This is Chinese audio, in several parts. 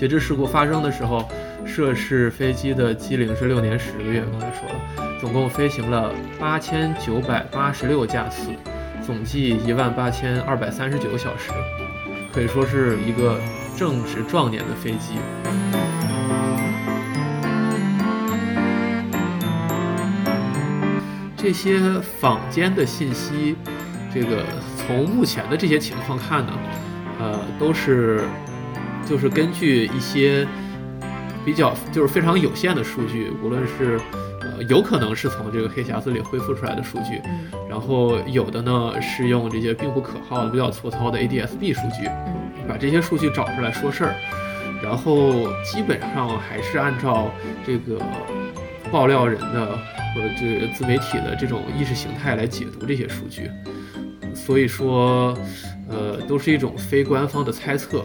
截至事故发生的时候，涉事飞机的机龄是六年十个月，刚才说了，总共飞行了八千九百八十六架次，总计一万八千二百三十九小时，可以说是一个正值壮年的飞机。这些坊间的信息，这个从目前的这些情况看呢，呃，都是就是根据一些比较就是非常有限的数据，无论是呃有可能是从这个黑匣子里恢复出来的数据，然后有的呢是用这些并不可靠的、比较粗糙的 ADS-B 数据，把这些数据找出来说事儿，然后基本上还是按照这个爆料人的。或者这个自媒体的这种意识形态来解读这些数据，所以说，呃，都是一种非官方的猜测。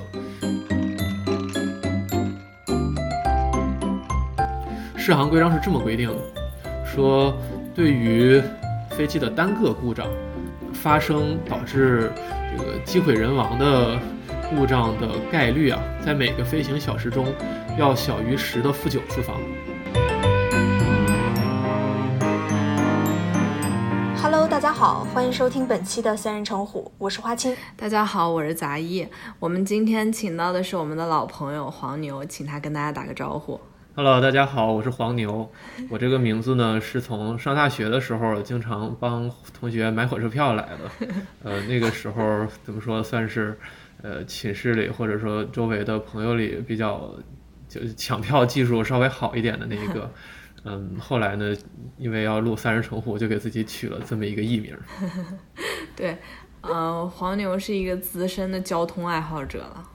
适航规章是这么规定的，说对于飞机的单个故障发生导致这个机毁人亡的故障的概率啊，在每个飞行小时中要小于十的负九次方。大家好，欢迎收听本期的三人成虎，我是花青。大家好，我是杂艺。我们今天请到的是我们的老朋友黄牛，请他跟大家打个招呼。Hello，大家好，我是黄牛。我这个名字呢，是从上大学的时候经常帮同学买火车票来的。呃，那个时候怎么说，算是呃寝室里或者说周围的朋友里比较就抢票技术稍微好一点的那一个。嗯，后来呢，因为要录《三人成虎》，就给自己取了这么一个艺名。对，呃，黄牛是一个资深的交通爱好者了。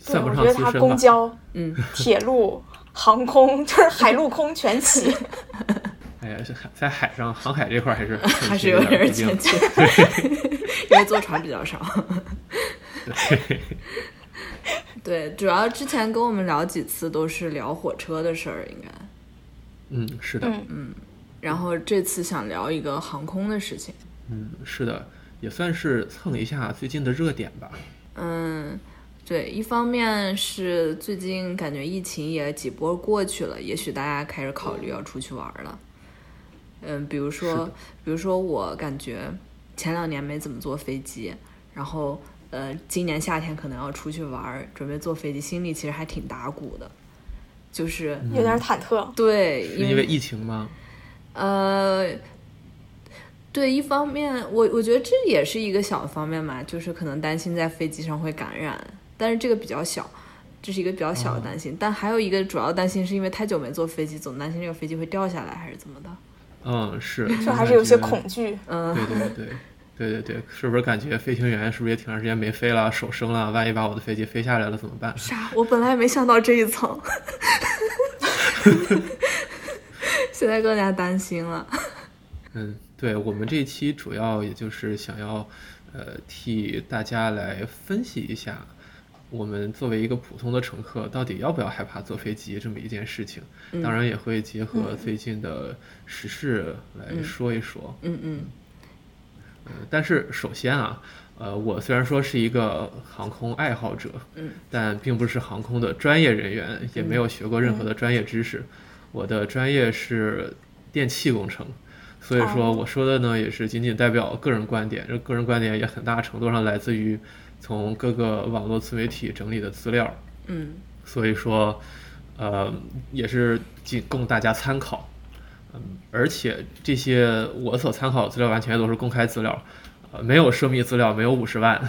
算不上资深吧。公交、嗯，铁路、航空，就是海陆空全齐。哎呀，是海在海上航海这块还是还是有点欠缺，因为坐船比较少。对。对，主要之前跟我们聊几次都是聊火车的事儿，应该。嗯，是的，嗯，然后这次想聊一个航空的事情，嗯，是的，也算是蹭一下最近的热点吧。嗯，对，一方面是最近感觉疫情也几波过去了，也许大家开始考虑要出去玩了。嗯，比如说，比如说我感觉前两年没怎么坐飞机，然后呃，今年夏天可能要出去玩，准备坐飞机，心里其实还挺打鼓的。就是有点忐忑，对，因为疫情吗？呃，对，一方面，我我觉得这也是一个小方面嘛，就是可能担心在飞机上会感染，但是这个比较小，这是一个比较小的担心。但还有一个主要担心，是因为太久没坐飞机，总担心这个飞机会掉下来，还是怎么的？嗯，是，就还是有些恐惧。嗯，对对对。对对对，是不是感觉飞行员是不是也挺长时间没飞了，手生了？万一把我的飞机飞下来了怎么办？啥？我本来也没想到这一层，现在更加担心了。嗯，对我们这一期主要也就是想要，呃，替大家来分析一下，我们作为一个普通的乘客，到底要不要害怕坐飞机这么一件事情。当然也会结合最近的时事来说一说。嗯嗯。但是首先啊，呃，我虽然说是一个航空爱好者，嗯，但并不是航空的专业人员，也没有学过任何的专业知识。我的专业是电气工程，所以说我说的呢也是仅仅代表个人观点，这个人观点也很大程度上来自于从各个网络自媒体整理的资料，嗯，所以说，呃，也是仅供大家参考。嗯，而且这些我所参考的资料完全都是公开资料，呃，没有涉密资料，没有五十万，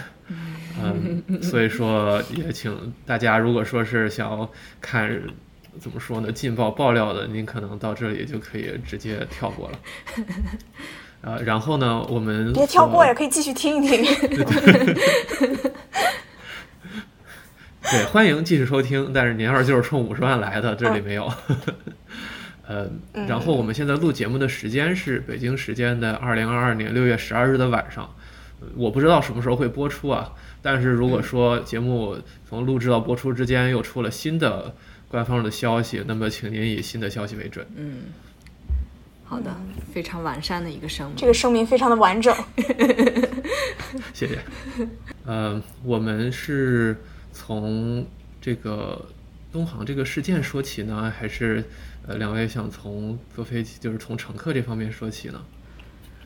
嗯，所以说也请大家，如果说是想要看怎么说呢，劲爆爆料的，您可能到这里就可以直接跳过了。呃，然后呢，我们别跳过呀，可以继续听一听。对，欢迎继续收听，但是您要是就是冲五十万来的，这里没有。呃，然后我们现在录节目的时间是北京时间的二零二二年六月十二日的晚上，我不知道什么时候会播出啊。但是如果说节目从录制到播出之间又出了新的官方的消息，那么请您以新的消息为准。嗯，好的，非常完善的一个声明，这个声明非常的完整。谢谢。呃，我们是从这个东航这个事件说起呢，还是呃两位想从坐飞机，就是从乘客这方面说起呢？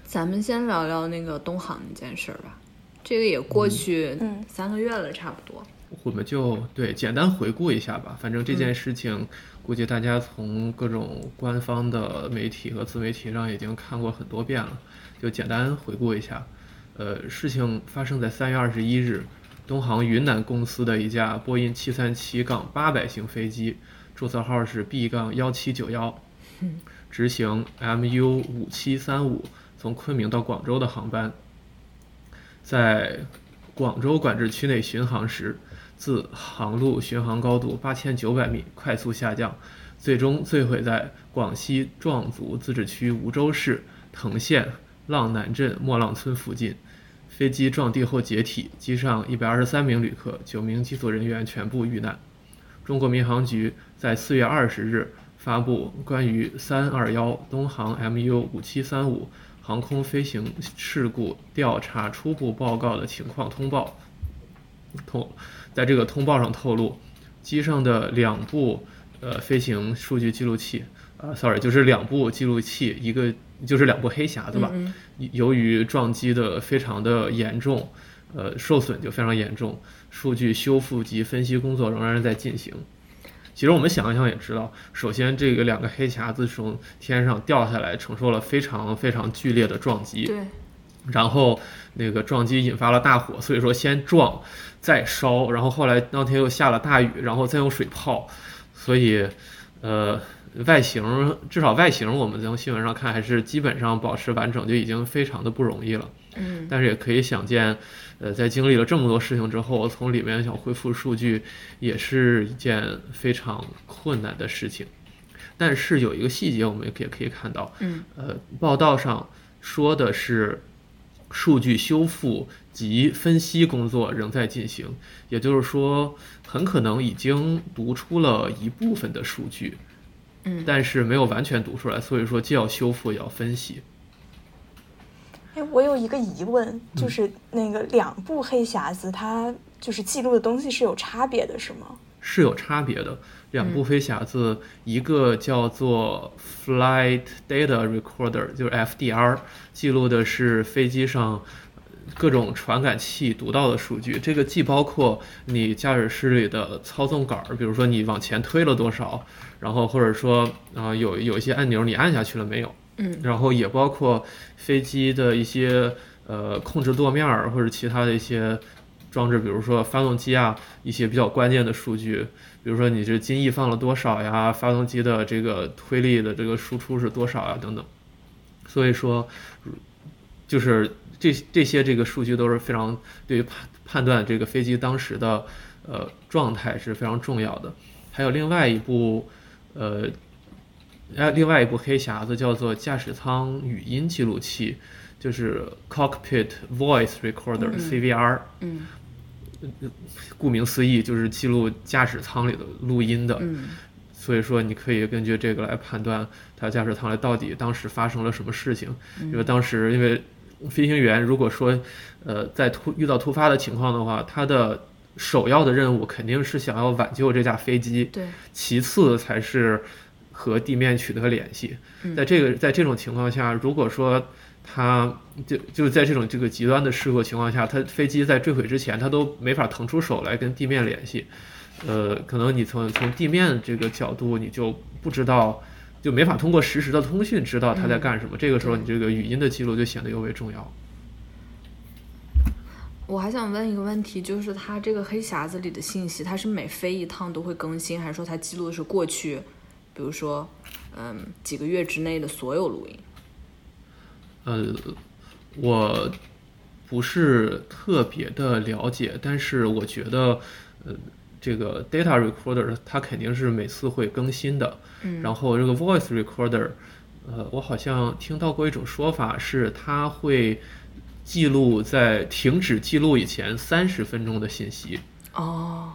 咱们先聊聊那个东航那件事儿吧，这个也过去嗯三个月了，差不多。我们就对简单回顾一下吧。反正这件事情，估计大家从各种官方的媒体和自媒体上已经看过很多遍了，就简单回顾一下。呃，事情发生在三月二十一日，东航云南公司的一架波音七三七杠八百型飞机，注册号是 B 杠幺七九幺，执行 MU 五七三五从昆明到广州的航班，在广州管制区内巡航时，自航路巡航高度八千九百米快速下降，最终坠毁在广西壮族自治区梧州市藤县浪南镇莫浪村附近。飞机撞地后解体，机上一百二十三名旅客、九名机组人员全部遇难。中国民航局在四月二十日发布关于三二幺东航 MU 五七三五航空飞行事故调查初步报告的情况通报。通，在这个通报上透露，机上的两部呃飞行数据记录器，呃、s o r r y 就是两部记录器，一个就是两部黑匣子吧。嗯由于撞击的非常的严重，呃，受损就非常严重，数据修复及分析工作仍然在进行。其实我们想一想也知道，首先这个两个黑匣子从天上掉下来，承受了非常非常剧烈的撞击，对，然后那个撞击引发了大火，所以说先撞再烧，然后后来当天又下了大雨，然后再用水泡，所以呃外形至少外形我们从新闻上看还是基本上保持完整，就已经非常的不容易了。嗯但是也可以想见，呃，在经历了这么多事情之后，从里面想恢复数据，也是一件非常困难的事情。但是有一个细节，我们也可以看到，嗯呃，报道上说的是数据修复及分析工作仍在进行，也就是说，很可能已经读出了一部分的数据，嗯但是没有完全读出来，所以说既要修复也要分析。哎，我有一个疑问，就是那个两部黑匣子，它就是记录的东西是有差别的，是吗？是有差别的。两部飞匣子，一个叫做 Flight Data Recorder，就是 FDR，记录的是飞机上各种传感器读到的数据。这个既包括你驾驶室里的操纵杆儿，比如说你往前推了多少，然后或者说啊、呃有有一些按钮你按下去了没有，嗯然后也包括飞机的一些呃控制舵面儿或者其他的一些装置，比如说发动机啊一些比较关键的数据，比如说你这襟翼放了多少呀，发动机的这个推力的这个输出是多少啊等等。所以说，就是这这些这个数据都是非常对于判判断这个飞机当时的呃状态是非常重要的。还有另外一部呃。呃，另外一部黑匣子叫做驾驶舱语音记录器，就是 Cockpit Voice Recorder、嗯 CVR。嗯顾名思义，就是记录驾驶舱里的录音的。嗯所以说，你可以根据这个来判断他驾驶舱里到底当时发生了什么事情。因为当时，因为飞行员如果说，呃，在突遇到突发的情况的话，他的首要的任务肯定是想要挽救这架飞机，对，其次才是和地面取得联系。嗯在这个在这种情况下，如果说他就就在这种这个极端的事故情况下，它飞机在坠毁之前，它都没法腾出手来跟地面联系。呃，可能你从从地面这个角度，你就不知道，就没法通过实时的通讯知道他在干什么。这个时候，你这个语音的记录就显得尤为重要。我还想问一个问题，就是它这个黑匣子里的信息，它是每飞一趟都会更新，还是说它记录的是过去，比如说，嗯，几个月之内的所有录音？呃，我不是特别的了解，但是我觉得，呃，这个 data recorder 它肯定是每次会更新的。嗯然后这个 voice recorder，呃，我好像听到过一种说法是它会记录在停止记录以前三十分钟的信息。哦，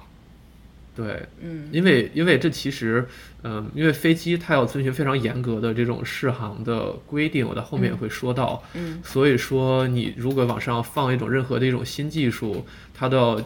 对，嗯因为因为这其实，嗯、因为飞机它要遵循非常严格的这种适航的规定，我在后面也会说到。嗯所以说，你如果往上放一种任何的一种新技术，它都要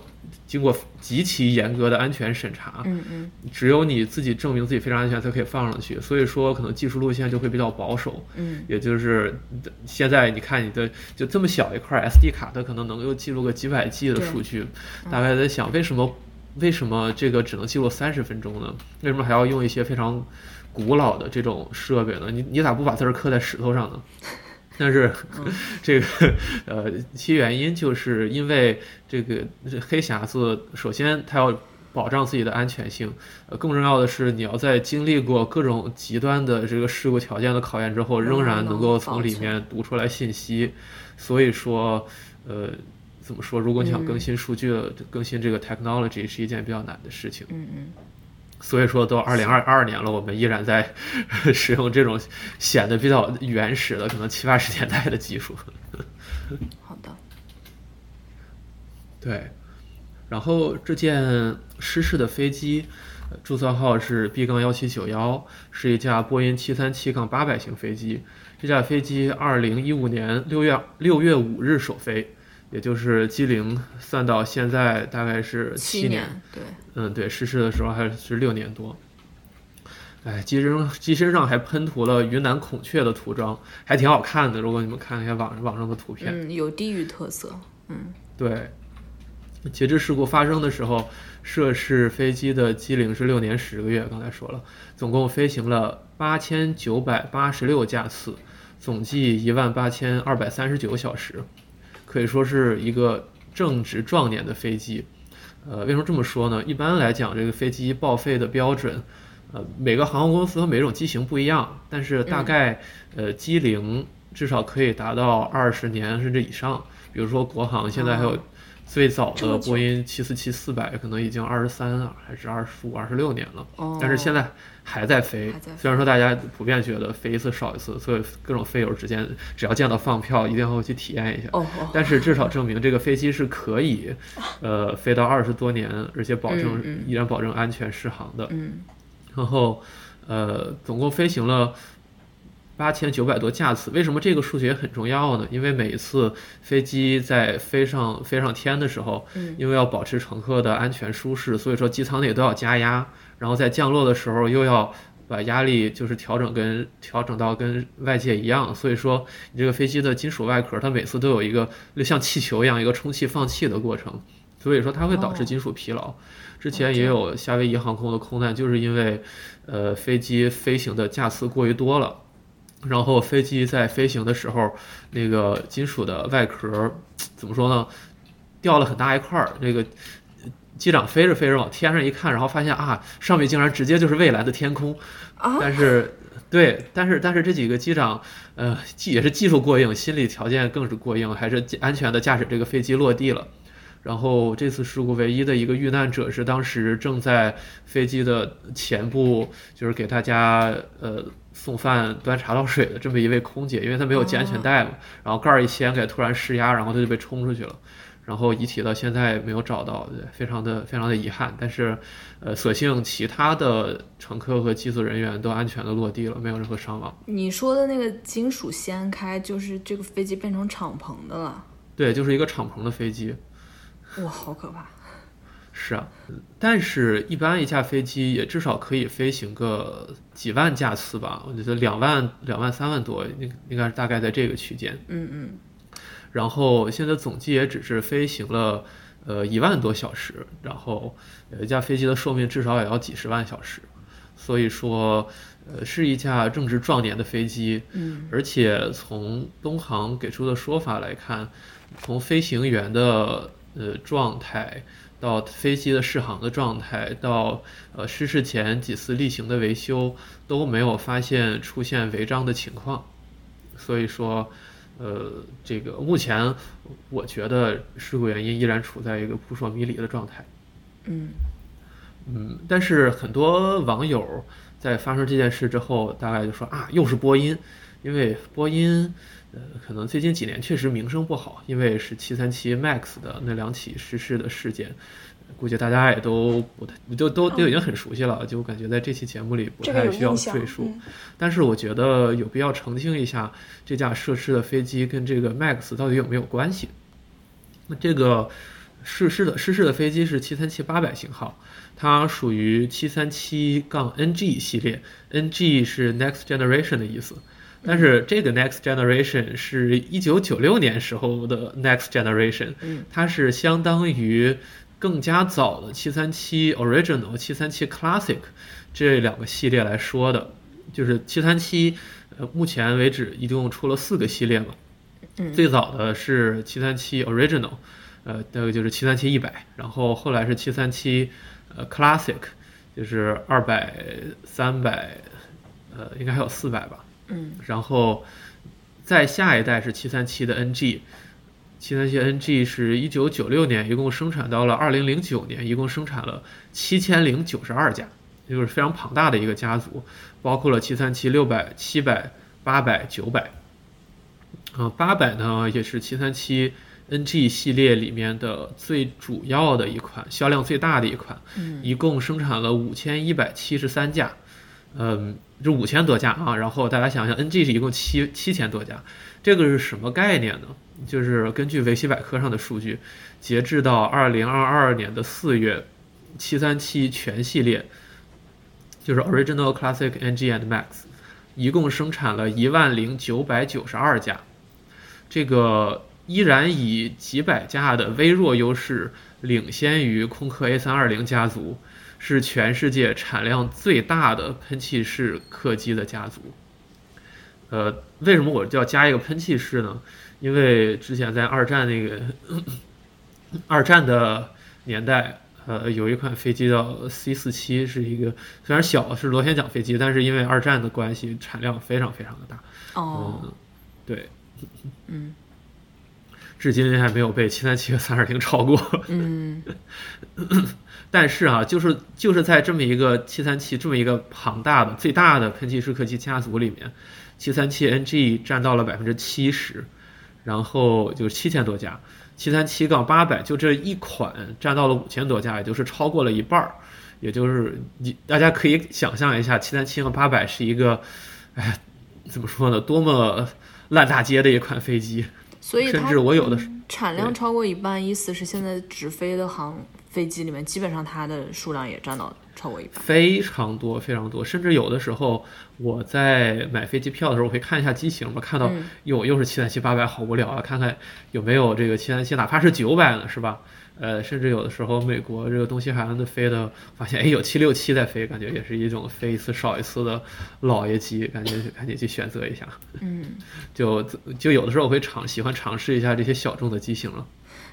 经过极其严格的安全审查。嗯嗯只有你自己证明自己非常安全，才可以放上去。所以说，可能技术路线就会比较保守。嗯也就是现在你看你的就这么小一块 SD 卡，它可能能够记录个几百 G 的数据。大概在想，为什么为什么这个只能记录三十分钟呢？为什么还要用一些非常古老的这种设备呢？你你咋不把字儿刻在石头上呢？但是，这个呃，其原因就是因为这个这黑匣子，首先它要保障自己的安全性，呃，更重要的是你要在经历过各种极端的这个事故条件的考验之后，仍然能够从里面读出来信息。所以说，呃，怎么说？如果你想更新数据、更新这个 technology 是一件比较难的事情。嗯嗯所以说，都二零二二年了，我们依然在 使用这种显得比较原始的，可能七八十年代的技术。好的。对，然后这件失事的飞机，呃注册号是 B 杠幺七九幺，是一架波音七三七杠八百型飞机。这架飞机二零一五年六月六月五日首飞，也就是机龄算到现在大概是七年。对，嗯，对，逝世的时候还是六年多。哎，机身机身上还喷涂了云南孔雀的涂装，还挺好看的。如果你们看一下网网上的图片，嗯，有地域特色。嗯对，截至事故发生的时候，涉事飞机的机龄是六年十个月。刚才说了，总共飞行了八千九百八十六架次，总计一万八千二百三十九小时，可以说是一个正值壮年的飞机。呃，为什么这么说呢？一般来讲，这个飞机报废的标准，呃，每个航空公司和每种机型不一样，但是大概、呃机龄至少可以达到二十年甚至以上。比如说国航现在还有哦最早的波音七四七四百，可能已经二十三啊还是二十五、二十六年了，哦，但是现在还在飞。虽然说大家普遍觉得飞一次少一次，所以各种飞友之间只要见到放票，一定会去体验一下。哦哦，但是至少证明这个飞机是可以，呃，飞到二十多年，而且保证依然保证安全适航的。嗯然后，呃，总共飞行了八千九百多架次。为什么这个数据也很重要呢？因为每一次飞机在飞上飞上天的时候，嗯因为要保持乘客的安全舒适，所以说机舱内都要加压，然后在降落的时候又要。把压力就是调整跟调整到跟外界一样，所以说你这个飞机的金属外壳，它每次都有一个像气球一样一个充气放气的过程，所以说它会导致哦金属疲劳。之前也有夏威夷航空的空难，就是因为呃飞机飞行的架次过于多了，然后飞机在飞行的时候，那个金属的外壳怎么说呢，掉了很大一块儿，那个。机长飞着飞着往天上一看，然后发现啊，上面竟然直接就是未来的天空。啊，但是，对，但是但是这几个机长，呃，技也是技术过硬，心理条件更是过硬，还是安全的驾驶这个飞机落地了。然后这次事故唯一的一个遇难者是当时正在飞机的前部，就是给大家呃送饭、端茶倒水的这么一位空姐，因为她没有系安全带嘛，然后盖儿一掀开，突然失压，然后她就被冲出去了。然后遗体到现在没有找到，对非常的非常的遗憾。但是，呃，所幸其他的乘客和机组人员都安全的落地了，没有任何伤亡。你说的那个金属掀开，就是这个飞机变成敞篷的了。对，就是一个敞篷的飞机。哇，好可怕！是啊，但是一般一架飞机也至少可以飞行个几万架次吧，我觉得两万、两万、三万多，应应该是大概在这个区间。嗯嗯然后现在总计也只是飞行了呃一万多小时，然后有一架飞机的寿命至少也要几十万小时，所以说呃是一架正值壮年的飞机，嗯而且从东航给出的说法来看，从飞行员的呃状态到飞机的适航的状态，到呃失事前几次例行的维修都没有发现出现违章的情况，所以说。呃，这个目前我觉得事故原因依然处在一个扑朔迷离的状态。嗯嗯，但是很多网友在发生这件事之后，大概就说啊，又是波音，因为波音呃，可能最近几年确实名声不好，因为是737 MAX 的那两起失事的事件，估计大家也都不太，就都都已经很熟悉了，就感觉在这期节目里不太需要赘述。嗯但是我觉得有必要澄清一下，这架涉事的飞机跟这个 MAX 到底有没有关系？那这个失事的失事的飞机是737 800型号，它属于737杠 NG 系列，NG 是 Next Generation 的意思。但是这个 Next Generation 是一九九六年时候的 Next Generation，嗯它是相当于更加早的七三七 Original、七三七 Classic 这两个系列来说的。就是七三七呃，目前为止一共出了四个系列嘛。嗯最早的是七三七 Original，呃，那个就是七三七一百，然后后来是七三七呃 Classic，就是二百、三百，呃，应该还有四百吧。嗯然后再下一代是七三七的 NG，737 NG 是一九九六年一共生产到了二零零九年，一共生产了七千零九十二架，就是非常庞大的一个家族，包括了737、六百、七百、八百、九百。呃，八百呢也是737 NG 系列里面的最主要的一款，销量最大的一款，嗯一共生产了五千一百七十三架，嗯，这五千多架啊。然后大家想想，NG 是一共七七千多架，这个是什么概念呢？就是根据维基百科上的数据，截至到二零二二年的四月，七三七全系列，就是 Original Classic NG and Max，一共生产了一万零九百九十二架，这个依然以几百架的微弱优势领先于空客 A 三二零家族，是全世界产量最大的喷气式客机的家族。呃，为什么我就要加一个喷气式呢？因为之前在二战那个二战的年代，呃，有一款飞机叫 C 四七，是一个虽然小是螺旋桨飞机，但是因为二战的关系，产量非常非常的大。哦嗯，对，嗯至今还没有被七三七和三二零超过。嗯 但是啊，就是就是在这么一个七三七这么一个庞大的最大的喷气式客机家族里面，七三七 NG 占到了百分之七十，然后就是七千多架，七三七杠八百就这一款占到了五千多架，也就是超过了一半儿。也就是你大家可以想象一下，七三七和八百是一个，哎，怎么说呢，多么烂大街的一款飞机。所以甚至我有的产量超过一半，意思是现在直飞的航飞机里面，基本上它的数量也占到超过一半。非常多，非常多，甚至有的时候我在买飞机票的时候，我会看一下机型嘛，看到嗯哟又是七三七八百，好无聊啊，看看有没有这个七三七，哪怕是九百呢，是吧？呃，甚至有的时候美国这个东西海岸的飞的，发现哎有七六七在飞，感觉也是一种飞一次少一次的老爷机，感觉赶紧去选择一下。嗯，就就有的时候我会尝喜欢尝试一下这些小众的机型了。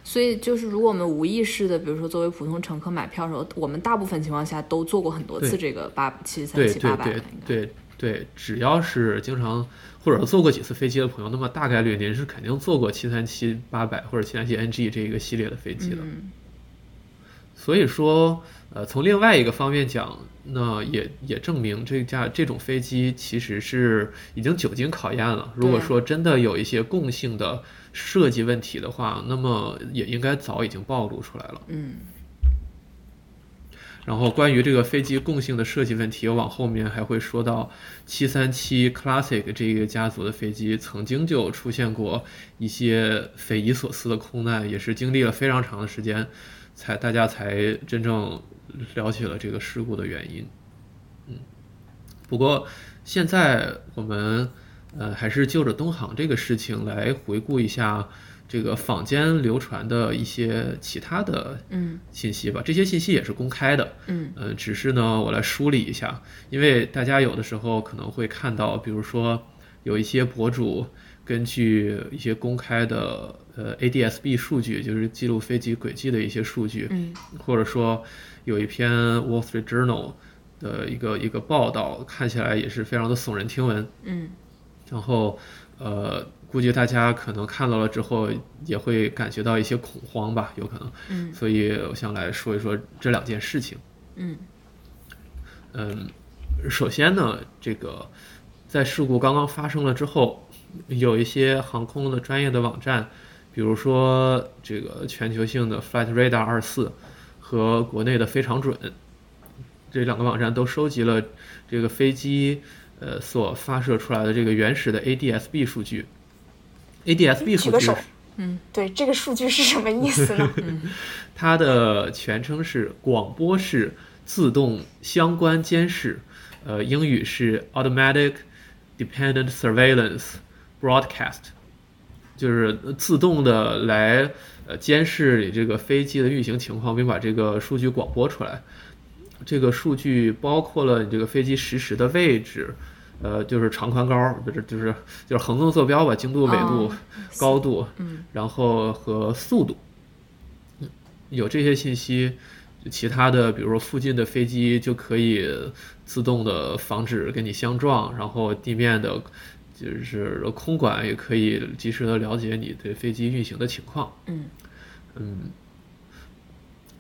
所以就是如果我们无意识的，比如说作为普通乘客买票的时候，我们大部分情况下都做过很多次这个八七三七八百了，对。对对，只要是经常或者坐过几次飞机的朋友，那么大概率您是肯定坐过七三七八百或者七三七 NG 这一个系列的飞机的。嗯所以说，呃，从另外一个方面讲，那也也证明这架这种飞机其实是已经久经考验了。如果说真的有一些共性的设计问题的话，那么也应该早已经暴露出来了。嗯然后关于这个飞机共性的设计问题，往后面还会说到七三七 Classic 这个家族的飞机曾经就出现过一些匪夷所思的空难，也是经历了非常长的时间，才大家才真正了解了这个事故的原因。嗯，不过现在我们呃还是就着东航这个事情来回顾一下这个坊间流传的一些其他的嗯信息吧。这些信息也是公开的，嗯呃，只是呢，我来梳理一下，因为大家有的时候可能会看到，比如说有一些博主根据一些公开的呃 ADS-B 数据，就是记录飞机轨迹的一些数据，嗯或者说有一篇 Wall Street Journal 的一个一个报道，看起来也是非常的耸人听闻。嗯然后，呃，估计大家可能看到了之后，也会感觉到一些恐慌吧，有可能。嗯所以我想来说一说这两件事情。嗯嗯，首先呢，这个在事故刚刚发生了之后，有一些航空的专业的网站，比如说这个全球性的 Flight Radar 二四和国内的非常准，这两个网站都收集了这个飞机呃所发射出来的这个原始的 ADS-B 数据。ADS-B 数据嗯，对，这个数据是什么意思呢？它的全称是广播式自动相关监视，呃，英语是 Automatic Dependent Surveillance Broadcast，就是自动的来呃监视你这个飞机的运行情况，并把这个数据广播出来。这个数据包括了你这个飞机实时的位置，呃，就是长宽高，就是就是就是横纵坐标吧，经度、纬度、哦高度，嗯然后和速度，有这些信息，其他的比如说附近的飞机就可以自动的防止跟你相撞，然后地面的，就是空管也可以及时的了解你对飞机运行的情况。嗯嗯，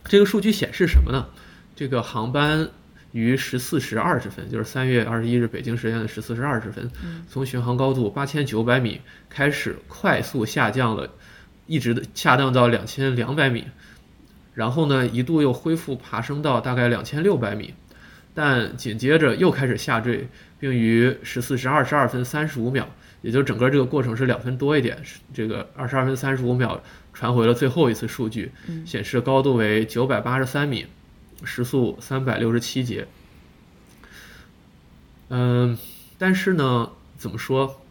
这个数据显示什么呢？这个航班于十四时二十分，就是三月二十一日北京时间的十四时二十分，从巡航高度八千九百米开始快速下降了，一直的下降到两千两百米，然后呢一度又恢复爬升到大概两千六百米，但紧接着又开始下坠，并于十四时二十二分三十五秒，也就整个这个过程是两分多一点，是这个二十二分三十五秒传回了最后一次数据，显示高度为九百八十三米，时速三百六十七节。嗯，但是呢，怎么说？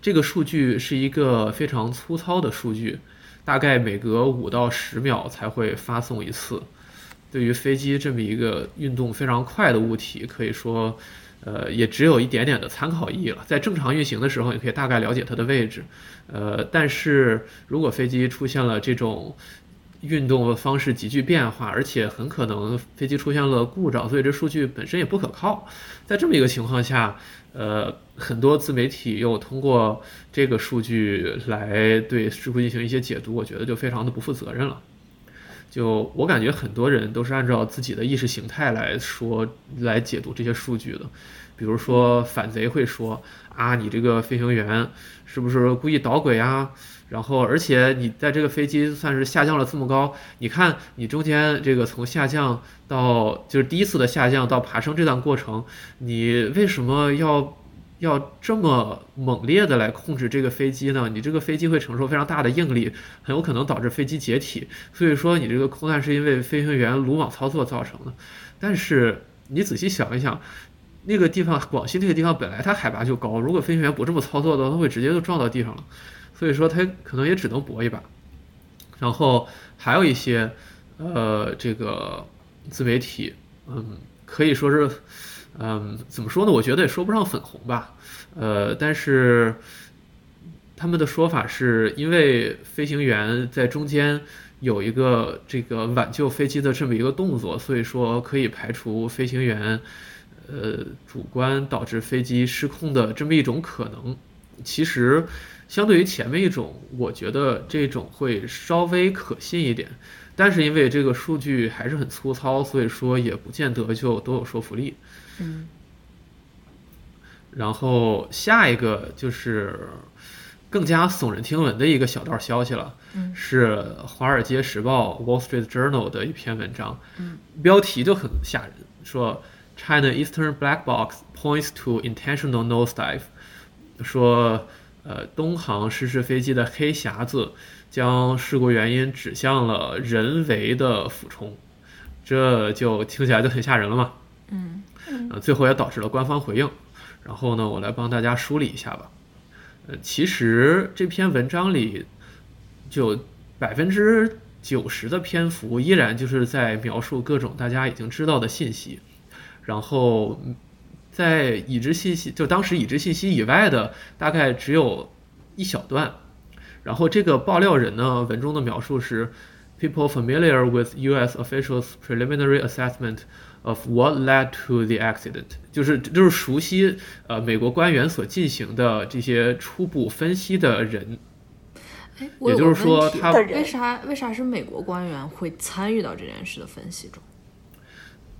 这个数据是一个非常粗糙的数据，大概每隔五到十秒才会发送一次。对于飞机这么一个运动非常快的物体，可以说，呃，也只有一点点的参考意义了。在正常运行的时候，你可以大概了解它的位置，呃，但是如果飞机出现了这种运动方式急剧变化，而且很可能飞机出现了故障，所以这数据本身也不可靠。在这么一个情况下，呃，很多自媒体又通过这个数据来对事故进行一些解读，我觉得就非常的不负责任了。就我感觉，很多人都是按照自己的意识形态来说、来解读这些数据的。比如说，反贼会说啊，你这个飞行员是不是故意捣鬼啊？然后，而且你在这个飞机算是下降了这么高，你看你中间这个从下降到就是第一次的下降到爬升这段过程，你为什么要要这么猛烈的来控制这个飞机呢？你这个飞机会承受非常大的应力，很有可能导致飞机解体。所以说，你这个空难是因为飞行员鲁莽操作造成的。但是你仔细想一想，那个地方广西那个地方本来它海拔就高，如果飞行员不这么操作的话，他会直接就撞到地上了。所以说，他可能也只能搏一把。然后还有一些，呃，这个自媒体，嗯，可以说是，嗯，怎么说呢？我觉得也说不上粉红吧，呃，但是他们的说法是因为飞行员在中间有一个这个挽救飞机的这么一个动作，所以说可以排除飞行员，呃，主观导致飞机失控的这么一种可能。其实，相对于前面一种，我觉得这种会稍微可信一点，但是因为这个数据还是很粗糙，所以说也不见得就都有说服力。嗯。然后下一个就是更加耸人听闻的一个小道消息了，嗯。是《华尔街时报》（Wall Street Journal） 的一篇文章，嗯。标题就很吓人，说 China Eastern Black Box points to intentional nosedive，说呃东航失事飞机的黑匣子将事故原因指向了人为的俯冲，这就听起来就很吓人了嘛。嗯呃，最后也导致了官方回应。然后呢，我来帮大家梳理一下吧。呃，其实这篇文章里就百分之九十的篇幅依然就是在描述各种大家已经知道的信息，然后在已知信息就当时已知信息以外的大概只有一小段。然后这个爆料人呢，文中的描述是：People familiar with U.S. officials' preliminary assessment of what led to the accident，就是就是熟悉呃美国官员所进行的这些初步分析的人，哎，我也就是说他为啥为啥是美国官员会参与到这件事的分析中？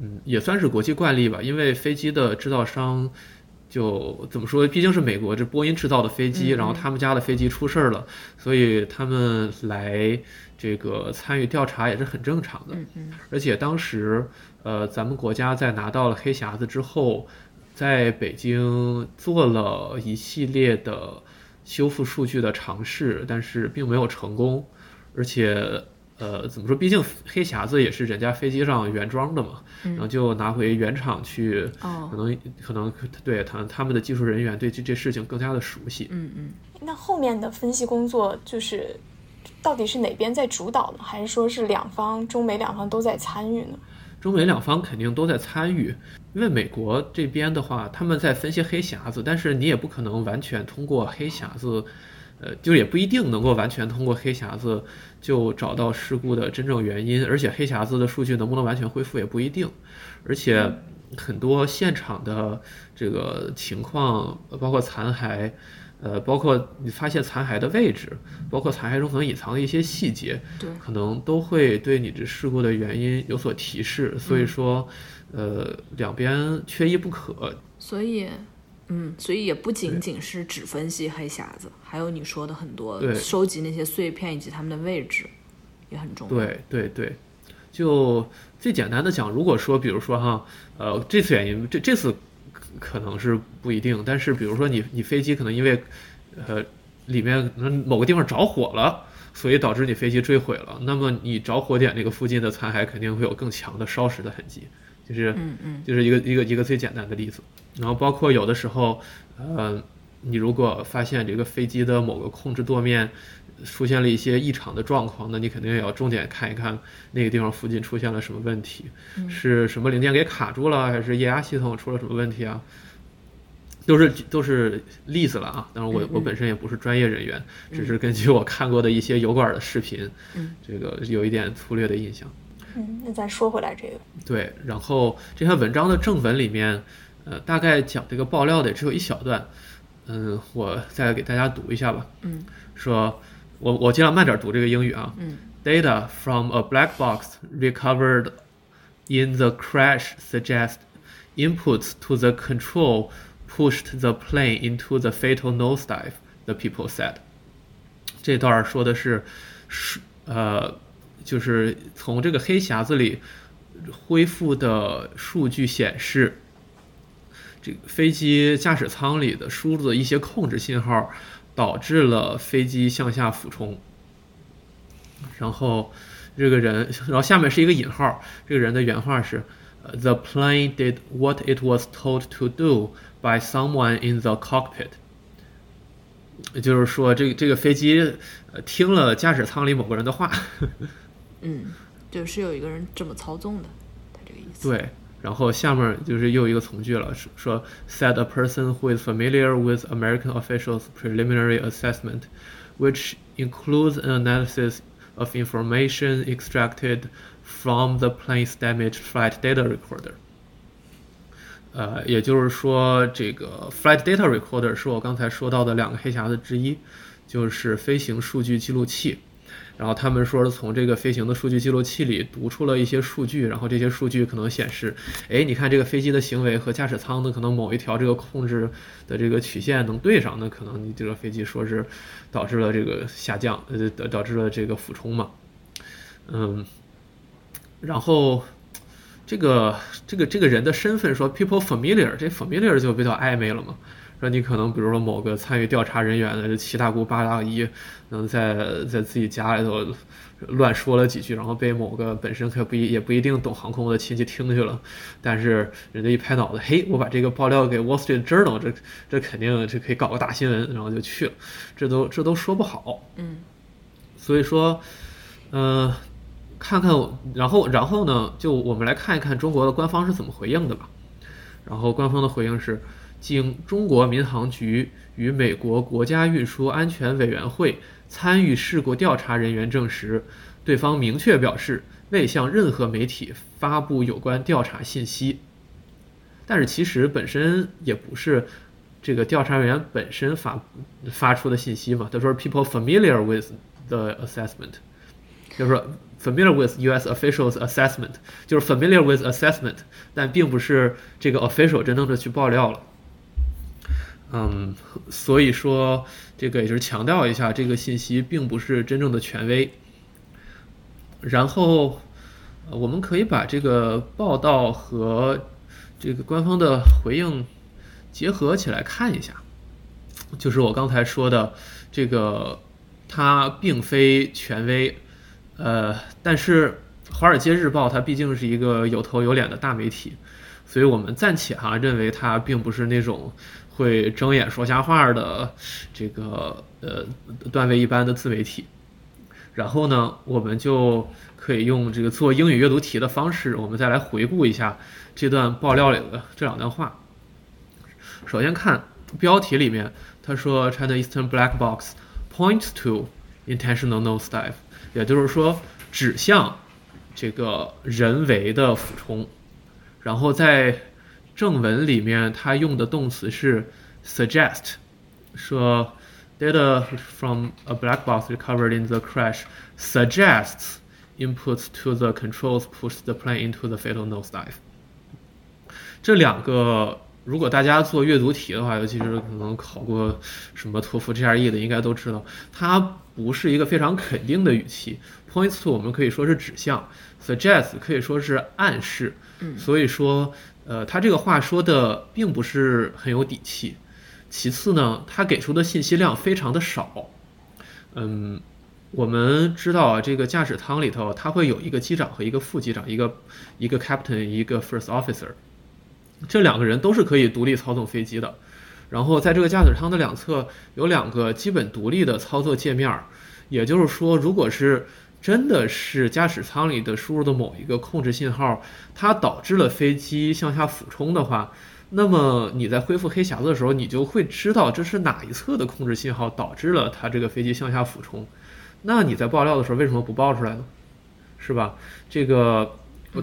嗯，也算是国际惯例吧。因为飞机的制造商就怎么说？毕竟是美国这波音制造的飞机，然后他们家的飞机出事儿了，所以他们来这个参与调查也是很正常的。而且当时，呃，咱们国家在拿到了黑匣子之后，在北京做了一系列的修复数据的尝试，但是并没有成功。而且，呃，怎么说？毕竟黑匣子也是人家飞机上原装的嘛，然后就拿回原厂去，可哦，能可能对他他们的技术人员对这这事情更加的熟悉。嗯嗯那后面的分析工作就是，到底是哪边在主导呢？还是说是两方中美两方都在参与呢？中美两方肯定都在参与，因为美国这边的话，他们在分析黑匣子，但是你也不可能完全通过黑匣子，呃，就也不一定能够完全通过黑匣子就找到事故的真正原因，而且黑匣子的数据能不能完全恢复也不一定，而且很多现场的这个情况，呃包括残骸。呃，包括你发现残骸的位置，包括残骸中可能隐藏的一些细节，对可能都会对你这事故的原因有所提示。所以说，呃，两边缺一不可。所以，嗯，所以也不仅仅是只分析黑匣子，还有你说的很多对收集那些碎片以及它们的位置也很重要。对对对，就最简单的讲，如果说，比如说哈，呃，这次原因，这这次可可能是不一定，但是比如说你你飞机可能因为，呃，里面某个地方着火了。所以导致你飞机坠毁了，那么你着火点那个附近的残骸肯定会有更强的烧蚀的痕迹，就是嗯嗯就是一个一个一个最简单的例子。然后包括有的时候，呃，你如果发现这个飞机的某个控制舵面出现了一些异常的状况，那你肯定也要重点看一看那个地方附近出现了什么问题，是什么零件给卡住了，还是液压系统出了什么问题啊？都是都是例子了啊，当然我我本身也不是专业人员，只是根据我看过的一些油管的视频，嗯这个有一点粗略的印象。嗯，那再说回来这个，对，然后这篇文章的正文里面，呃，大概讲这个爆料的也只有一小段，嗯，我再给大家读一下吧。嗯说，我我尽量慢点读这个英语啊。嗯 Data from a black box recovered in the crash suggest inputs to the control pushed the plane into the fatal nosedive. The people said. 这段说的是，是呃，就是从这个黑匣子里恢复的数据显示，这个飞机驾驶舱里的输入的一些控制信号，导致了飞机向下俯冲。然后这个人，然后下面是一个引号，这个人的原话是：“The plane did what it was told to do by someone in the cockpit。”也就是说，这个这个飞机呃听了驾驶舱里某个人的话，嗯，就是有一个人这么操纵的，他这个意思。对，然后下面就是又一个从句了，说说 said a person who is familiar with American officials' preliminary assessment, which includes an analysis of information extracted from the plane's damaged flight data recorder。呃，也就是说，这个 flight data recorder 是我刚才说到的两个黑匣子之一，就是飞行数据记录器。然后他们说是从这个飞行的数据记录器里读出了一些数据，然后这些数据可能显示，哎，你看这个飞机的行为和驾驶舱的可能某一条这个控制的这个曲线能对上，那可能你这个飞机说是导致了这个下降，呃，导导致了这个俯冲嘛，嗯，然后这个这个这个人的身份说 people familiar，这 familiar 就比较暧昧了嘛。说你可能比如说某个参与调查人员的这七大姑八大姨，能在在自己家里头乱说了几句，然后被某个本身可不一也不一定懂航空的亲戚听去了，但是人家一拍脑袋，嘿，我把这个爆料给 Wall Street Journal，这这肯定这可以搞个大新闻，然后就去了，这都这都说不好。嗯所以说，呃，看看我，然后然后呢，就我们来看一看中国的官方是怎么回应的吧。然后官方的回应是，经中国民航局与美国国家运输安全委员会参与事故调查人员证实，对方明确表示未向任何媒体发布有关调查信息。但是其实本身也不是这个调查人员本身发发出的信息嘛，他说 people familiar with the assessment，就是说 familiar with U.S. officials assessment，就是 familiar with assessment，但并不是这个 official 真正的去爆料了。嗯，所以说这个也就是强调一下，这个信息并不是真正的权威。然后，我们可以把这个报道和这个官方的回应结合起来看一下，就是我刚才说的这个，它并非权威，呃，但是《华尔街日报》它毕竟是一个有头有脸的大媒体，所以我们暂且哈认为它并不是那种。会睁眼说瞎话的这个呃段位一般的自媒体，然后呢，我们就可以用这个做英语阅读题的方式，我们再来回顾一下这段爆料里的这两段话。首先看标题里面，他说 China Eastern Black Box points to intentional nosedive，也就是说指向这个人为的俯冲，然后在。正文里面，它用的动词是 suggest，说 data from a black box recovered in the crash suggests inputs to the controls push the plane into the fatal nosedive。这两个，如果大家做阅读题的话，尤其是可能考过什么托福、GRE 的，应该都知道，它不是一个非常肯定的语气。points to 我们可以说是指向，suggest 可以说是暗示。所以说。呃，他这个话说的并不是很有底气。其次呢，他给出的信息量非常的少。嗯，我们知道啊，这个驾驶舱里头，它会有一个机长和一个副机长，一个一个 captain，一个 first officer。这两个人都是可以独立操纵飞机的。然后在这个驾驶舱的两侧有两个基本独立的操作界面。也就是说，如果是真的是驾驶舱里的输入的某一个控制信号，它导致了飞机向下俯冲的话，那么你在恢复黑匣子的时候，你就会知道这是哪一侧的控制信号导致了它这个飞机向下俯冲。那你在爆料的时候为什么不爆出来呢？是吧？这个，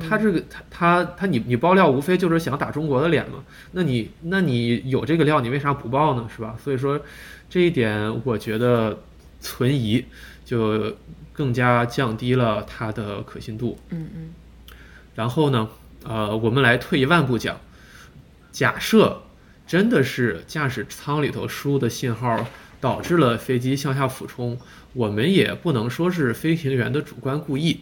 他这个他他他你你爆料无非就是想打中国的脸嘛？那你那你有这个料，你为啥不爆呢？是吧？所以说这一点我觉得存疑，就。更加降低了它的可信度。嗯嗯。然后呢，呃，我们来退一万步讲，假设真的是驾驶舱里头输入的信号导致了飞机向下俯冲，我们也不能说是飞行员的主观故意。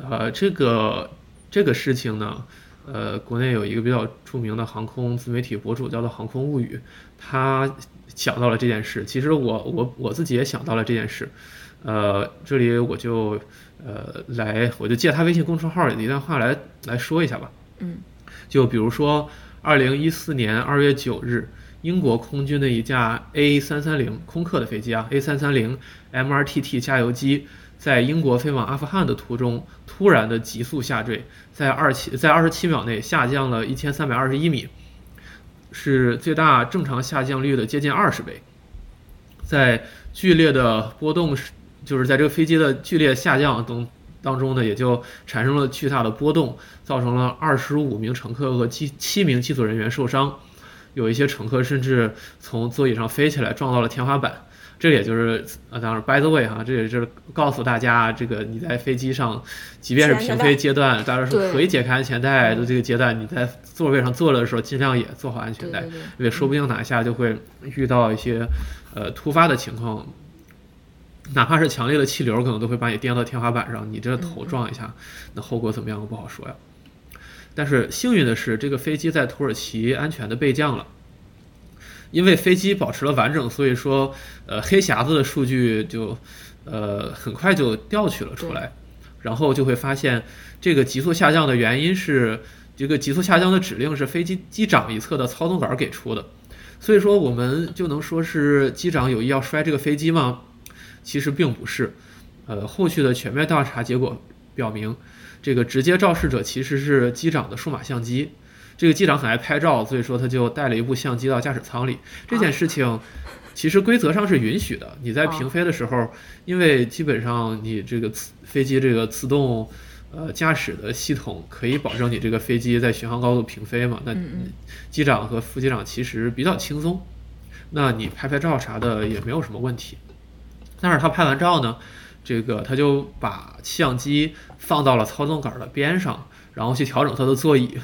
呃，这个这个事情呢，呃，国内有一个比较著名的航空自媒体博主叫做“航空物语”，他想到了这件事。其实我我我自己也想到了这件事。呃，这里我就呃来，我就借他微信公众号里的一段话来来说一下吧。嗯，就比如说，二零一四年二月九日，英国空军的一架 A 三三零空客的飞机啊，A 三三零 MRTT 加油机在英国飞往阿富汗的途中，突然的急速下坠，在二七在二十七秒内下降了一千三百二十一米，是最大正常下降率的接近二十倍，在剧烈的波动。就是在这个飞机的剧烈下降等当中呢，也就产生了巨大的波动，造成了二十五名乘客和七七名机组人员受伤，有一些乘客甚至从座椅上飞起来撞到了天花板。这也就是啊，当然，by the way 哈，这也是告诉大家，这个你在飞机上，即便是平飞阶段，当然是可以解开安全带的这个阶段，你在座位上坐着的时候，尽量也做好安全带，因为说不定哪一下就会遇到一些呃突发的情况。哪怕是强烈的气流，可能都会把你颠到天花板上，你这头撞一下，那后果怎么样不好说呀。但是幸运的是，这个飞机在土耳其安全的备降了，因为飞机保持了完整，所以说，呃，黑匣子的数据就，呃，很快就调取了出来，然后就会发现这个急速下降的原因是这个急速下降的指令是飞机机长一侧的操纵杆给出的，所以说我们就能说是机长有意要摔这个飞机吗？其实并不是，呃，后续的全面调查结果表明，这个直接肇事者其实是机长的数码相机。这个机长很爱拍照，所以说他就带了一部相机到驾驶舱里。这件事情其实规则上是允许的。你在平飞的时候，因为基本上你这个飞机这个自动呃驾驶的系统可以保证你这个飞机在巡航高度平飞嘛，那机长和副机长其实比较轻松。那你拍拍照啥的也没有什么问题。但是他拍完照呢，这个他就把相机放到了操纵杆的边上，然后去调整他的座椅，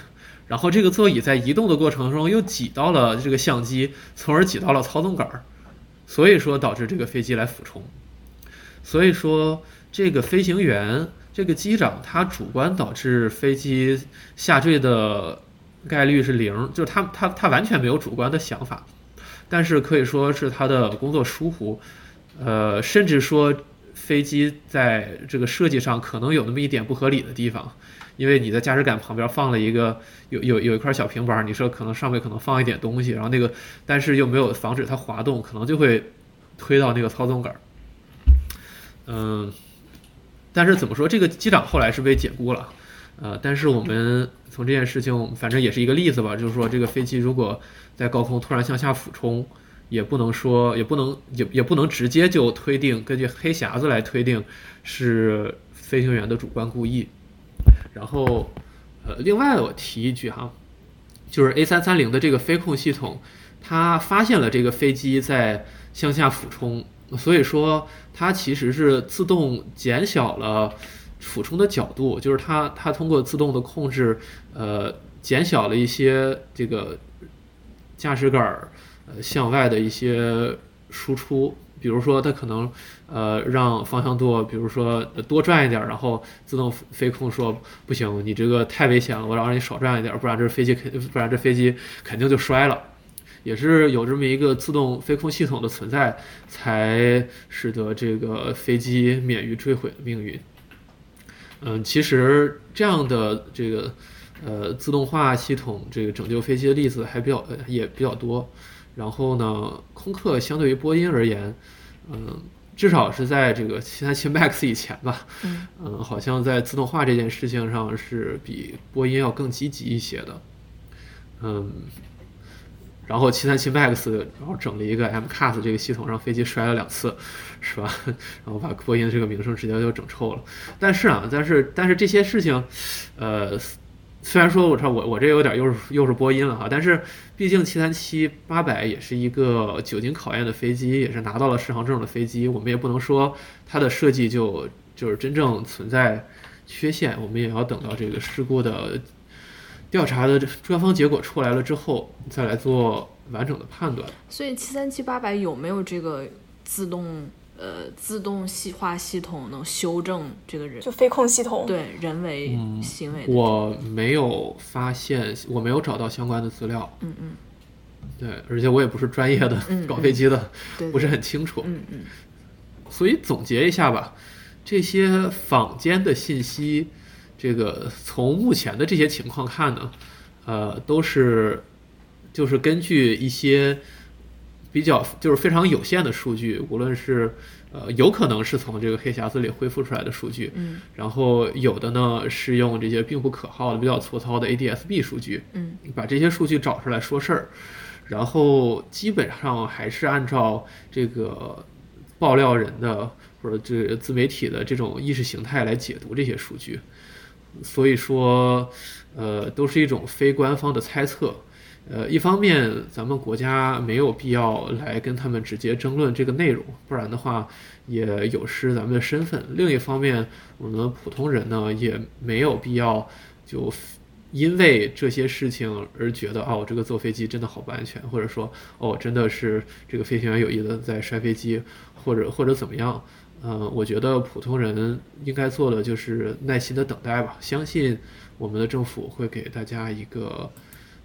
然后这个座椅在移动的过程中又挤到了这个相机，从而挤到了操纵杆儿，所以说导致这个飞机来俯冲。所以说这个飞行员、这个机长他主观导致飞机下坠的概率是零，就是他他他完全没有主观的想法，但是可以说是他的工作疏忽，呃，甚至说飞机在这个设计上可能有那么一点不合理的地方。因为你在驾驶杆旁边放了一个有有有一块小平板，你说可能上面可能放一点东西，然后那个但是又没有防止它滑动，可能就会推到那个操纵杆。嗯，但是怎么说，这个机长后来是被解雇了，呃，但是我们从这件事情，反正也是一个例子吧，就是说这个飞机如果在高空突然向下俯冲，也不能说也不能也也不能直接就推定，根据黑匣子来推定是飞行员的主观故意。然后，呃，另外我提一句哈，就是 A 三三零的这个飞控系统，它发现了这个飞机在向下俯冲，所以说它其实是自动减小了俯冲的角度，就是它它通过自动的控制，呃，减小了一些这个驾驶杆儿呃向外的一些输出。比如说，它可能，呃，让方向舵，比如说多转一点，然后自动飞控说不行，你这个太危险了，我让你少转一点，不然这飞机肯，不然这飞机肯定就摔了。也是有这么一个自动飞控系统的存在，才使得这个飞机免于坠毁的命运。嗯，其实这样的这个，呃，自动化系统这个拯救飞机的例子还比较也比较多。然后呢，空客相对于波音而言，嗯，至少是在这个七三七 MAX 以前吧，嗯，好像在自动化这件事情上是比波音要更积极一些的，嗯，然后七三七 MAX 然后整了一个 MCAS 这个系统，让飞机摔了两次，是吧？然后把波音的这个名声直接就整臭了。但是啊，但是但是这些事情，呃。虽然说我说我我这有点又是又是播音了哈，但是毕竟七三七八百也是一个久经考验的飞机，也是拿到了适航证的飞机，我们也不能说它的设计就就是真正存在缺陷，我们也要等到这个事故的调查的专方结果出来了之后，再来做完整的判断。所以七三七八百有没有这个自动？呃，自动细化系统能修正这个人，就飞控系统对人为行为。我没有发现，我没有找到相关的资料。嗯嗯，对，而且我也不是专业的搞飞机的，不是很清楚。嗯嗯，所以总结一下吧，这些坊间的信息，这个从目前的这些情况看呢，呃，都是就是根据一些。比较就是非常有限的数据，无论是呃有可能是从这个黑匣子里恢复出来的数据，嗯，然后有的呢是用这些并不可靠的、比较粗糙的 ADS-B 数据，嗯，把这些数据找出来说事儿，然后基本上还是按照这个爆料人的或者这自媒体的这种意识形态来解读这些数据，所以说呃都是一种非官方的猜测。呃，一方面，咱们国家没有必要来跟他们直接争论这个内容，不然的话也有失咱们的身份。另一方面，我们普通人呢也没有必要就因为这些事情而觉得哦，这个坐飞机真的好不安全，或者说哦，真的是这个飞行员有意的在摔飞机，或者或者怎么样。嗯，我觉得普通人应该做的就是耐心的等待吧，相信我们的政府会给大家一个。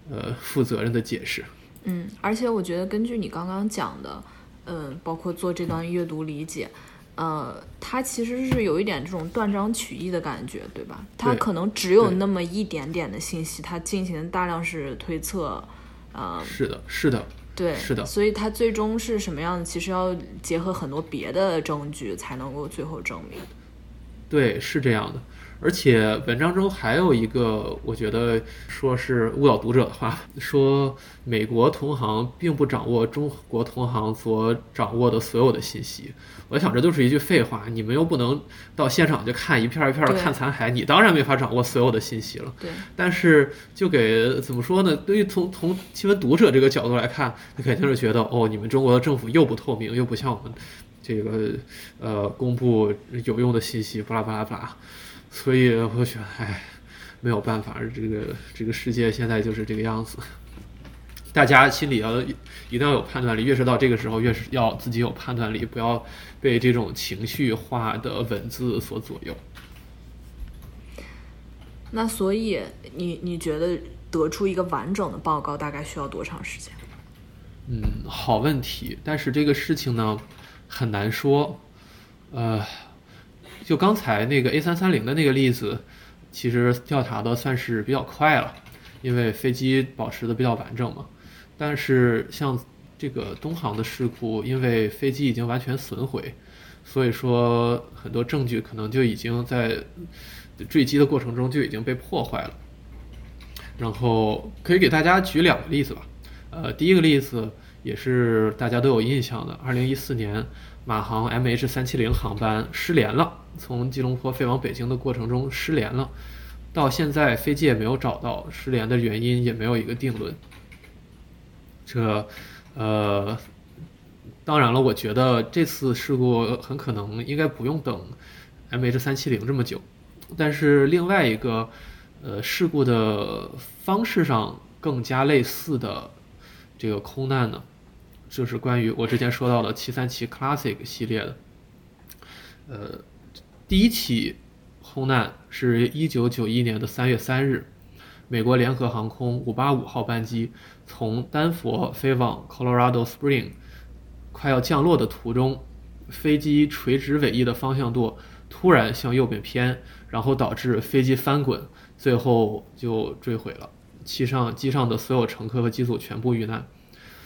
呃，负责任的解释。嗯，而且我觉得根据你刚刚讲的，嗯，包括做这段阅读理解，呃，它其实是有一点这种断章取义的感觉，对吧？它可能只有那么一点点的信息，它进行大量是推测，呃，是的，是的，对，是的。所以它最终是什么样的？其实要结合很多别的证据才能够最后证明。对，是这样的。而且文章中还有一个，我觉得说是误导读者的话，说美国同行并不掌握中国同行所掌握的所有的信息。我想这就是一句废话，你们又不能到现场去看一片一片的看残骸，你当然没法掌握所有的信息了。对。但是就给怎么说呢？对于从从新闻读者这个角度来看，他肯定是觉得哦，你们中国的政府又不透明，又不像我们这个呃公布有用的信息，巴拉巴拉巴拉。所以我觉得，哎，没有办法，这个这个世界现在就是这个样子。大家心里要一定要有判断力，越是到这个时候，越是要自己有判断力，不要被这种情绪化的文字所左右。那所以你你觉得得出一个完整的报告大概需要多长时间？嗯，好问题。但是这个事情呢，很难说。呃，就刚才那个 A 三三零的那个例子，其实调查的算是比较快了，因为飞机保持的比较完整嘛。但是像这个东航的事故，因为飞机已经完全损毁，所以说很多证据可能就已经在坠机的过程中就已经被破坏了。然后可以给大家举两个例子吧。呃，第一个例子也是大家都有印象的，二零一四年。马航 MH 三七零航班失联了，从吉隆坡飞往北京的过程中失联了，到现在飞机也没有找到失联的原因，也没有一个定论。这，呃，当然了，我觉得这次事故很可能应该不用等 MH 三七零这么久，但是另外一个，呃，事故的方式上更加类似的这个空难呢？就是关于我之前说到的七三七 Classic 系列的，呃，第一起空难是一九九一年的三月三日，美国联合航空五八五号班机从丹佛飞往 Colorado Spring，快要降落的途中，飞机垂直尾翼的方向舵突然向右边偏，然后导致飞机翻滚，最后就坠毁了，机上机上的所有乘客和机组全部遇难。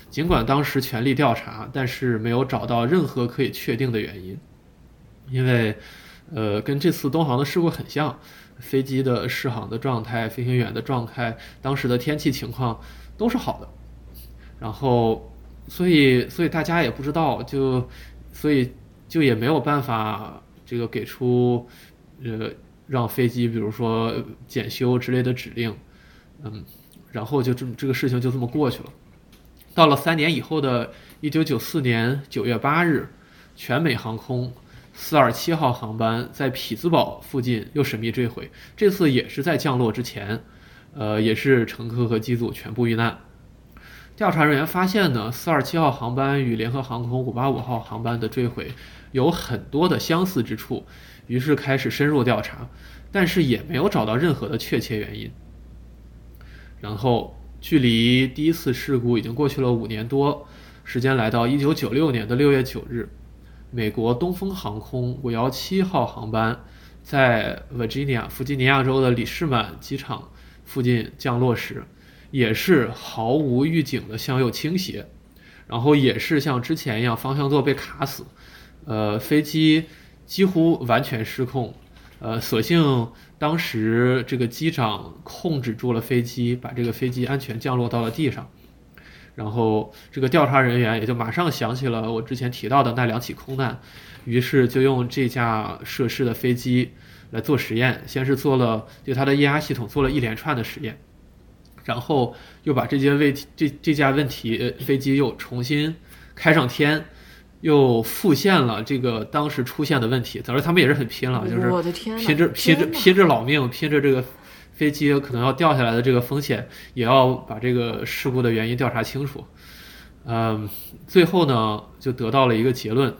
尽管当时全力调查，但是没有找到任何可以确定的原因。因为，呃，跟这次东航的事故很像，飞机的适航的状态、飞行员的状态、当时的天气情况都是好的。然后，所以，所以大家也不知道，就，所以就也没有办法这个给出，呃，让飞机比如说检修之类的指令，嗯，然后就这么这个事情就这么过去了。到了三年以后的1994年9月8日，全美航空427号航班在匹兹堡附近又神秘坠毁。这次也是在降落之前，呃，也是乘客和机组全部遇难。调查人员发现呢，427号航班与联合航空585号航班的坠毁有很多的相似之处，于是开始深入调查，但是也没有找到任何的确切原因。然后。距离第一次事故已经过去了五年多，时间来到一九九六年的六月九日，美国东风航空五幺七号航班在 Virginia 弗吉尼亚州的里士满机场附近降落时，也是毫无预警的向右倾斜，然后也是像之前一样方向舵被卡死，呃，飞机几乎完全失控。呃，所幸当时这个机长控制住了飞机，把这个飞机安全降落到了地上。然后这个调查人员也就马上想起了我之前提到的那两起空难，于是就用这架涉事的飞机来做实验。先是做了对它的液压系统做了一连串的实验，然后又把这件问题这这架问题飞机又重新开上天。又复现了这个当时出现的问题，当时他们也是很拼了，就是拼着拼着拼着老命，拼着这个飞机可能要掉下来的这个风险，也要把这个事故的原因调查清楚。嗯，最后呢，就得到了一个结论。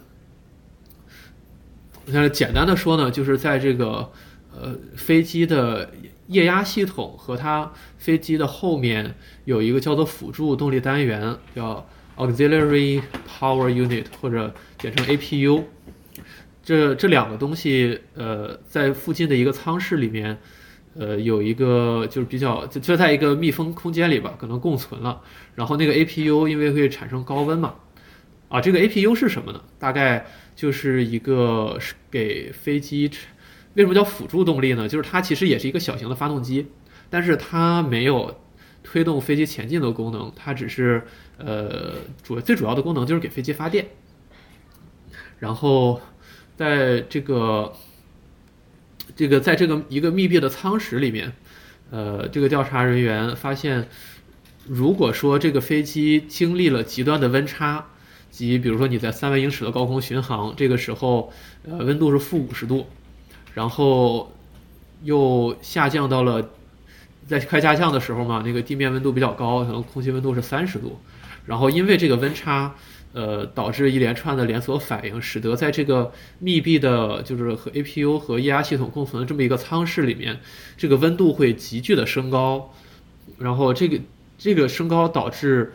那简单的说呢，就是在这个呃飞机的液压系统和它飞机的后面有一个叫做辅助动力单元，叫。Auxiliary Power Unit 或者简称 APU，这这两个东西，呃，在附近的一个舱室里面，呃，有一个就是比较就就在一个密封空间里吧，可能共存了。然后那个 APU 因为会产生高温嘛，啊，这个 APU 是什么呢？大概就是一个给飞机，为什么叫辅助动力呢？就是它其实也是一个小型的发动机，但是它没有。推动飞机前进的功能，它只是呃主最主要的功能就是给飞机发电。然后在这个这个在这个一个密闭的舱室里面，呃，这个调查人员发现，如果说这个飞机经历了极端的温差，即比如说你在三万英尺的高空巡航，这个时候呃温度是负五十度，然后又下降到了。在快下降的时候嘛，那个地面温度比较高，可能空气温度是三十度，然后因为这个温差，呃，导致一连串的连锁反应，使得在这个密闭的，就是和 APU 和液压系统共存的这么一个舱室里面，这个温度会急剧的升高，然后这个这个升高导致，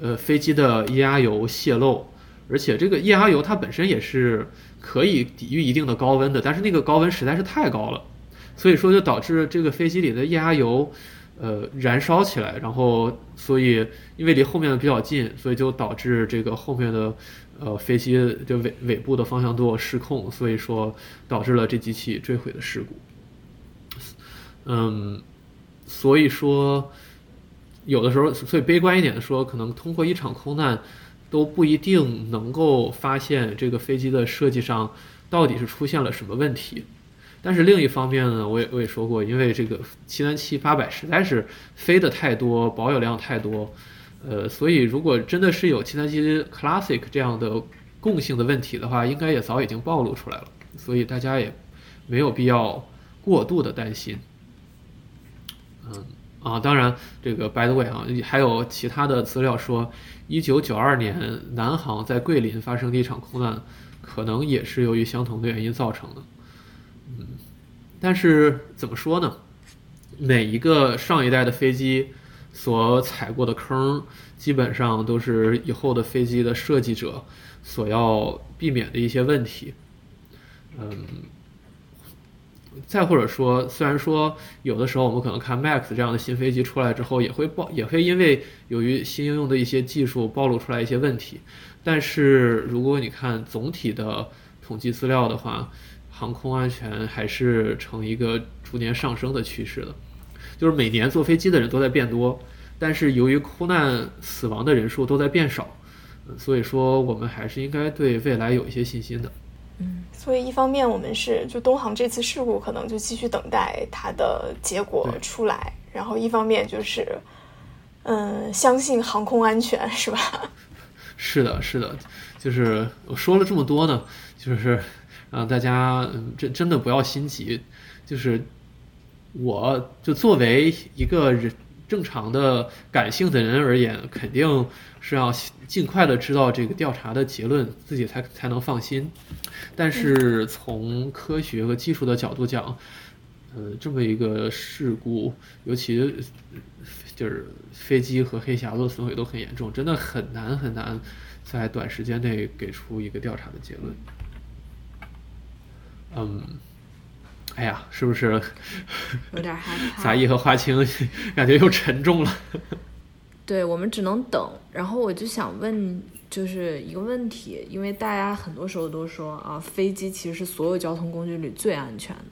呃，飞机的液压油泄漏，而且这个液压油它本身也是可以抵御一定的高温的，但是那个高温实在是太高了。所以说，就导致这个飞机里的液压油，呃，燃烧起来，然后，所以因为离后面的比较近，所以就导致这个后面的，呃，飞机的尾尾部的方向舵失控，所以说导致了这几起坠毁的事故。嗯，所以说，有的时候，所以悲观一点的说，可能通过一场空难，都不一定能够发现这个飞机的设计上到底是出现了什么问题。但是另一方面呢，我也我也说过，因为这个七三七八百实在是飞的太多，保有量太多，呃，所以如果真的是有七三七 Classic 这样的共性的问题的话，应该也早已经暴露出来了，所以大家也没有必要过度的担心。嗯啊，当然这个 By the way 啊，还有其他的资料说，一九九二年南航在桂林发生的一场空难，可能也是由于相同的原因造成的。嗯，但是怎么说呢？每一个上一代的飞机所踩过的坑，基本上都是以后的飞机的设计者所要避免的一些问题。嗯，再或者说，虽然说有的时候我们可能看 Max 这样的新飞机出来之后，也会暴，也会因为由于新应用的一些技术暴露出来一些问题，但是如果你看总体的统计资料的话，航空安全还是呈一个逐年上升的趋势的，就是每年坐飞机的人都在变多，但是由于空难死亡的人数都在变少，所以说我们还是应该对未来有一些信心的。嗯，所以一方面我们是就东航这次事故可能就继续等待它的结果出来，然后一方面就是嗯相信航空安全是吧？是的，是的，就是我说了这么多呢，就是。啊，大家真真的不要心急，就是我就作为一个人正常的感性的人而言，肯定是要尽快的知道这个调查的结论，自己才才能放心。但是从科学和技术的角度讲，呃，这么一个事故，尤其就是飞机和黑匣子的损毁都很严重，真的很难很难在短时间内给出一个调查的结论。嗯，哎呀，是不是有点害 怕？杂艺和花青感觉又沉重了。对，我们只能等。然后我就想问，就是一个问题，因为大家很多时候都说啊，飞机其实是所有交通工具里最安全的。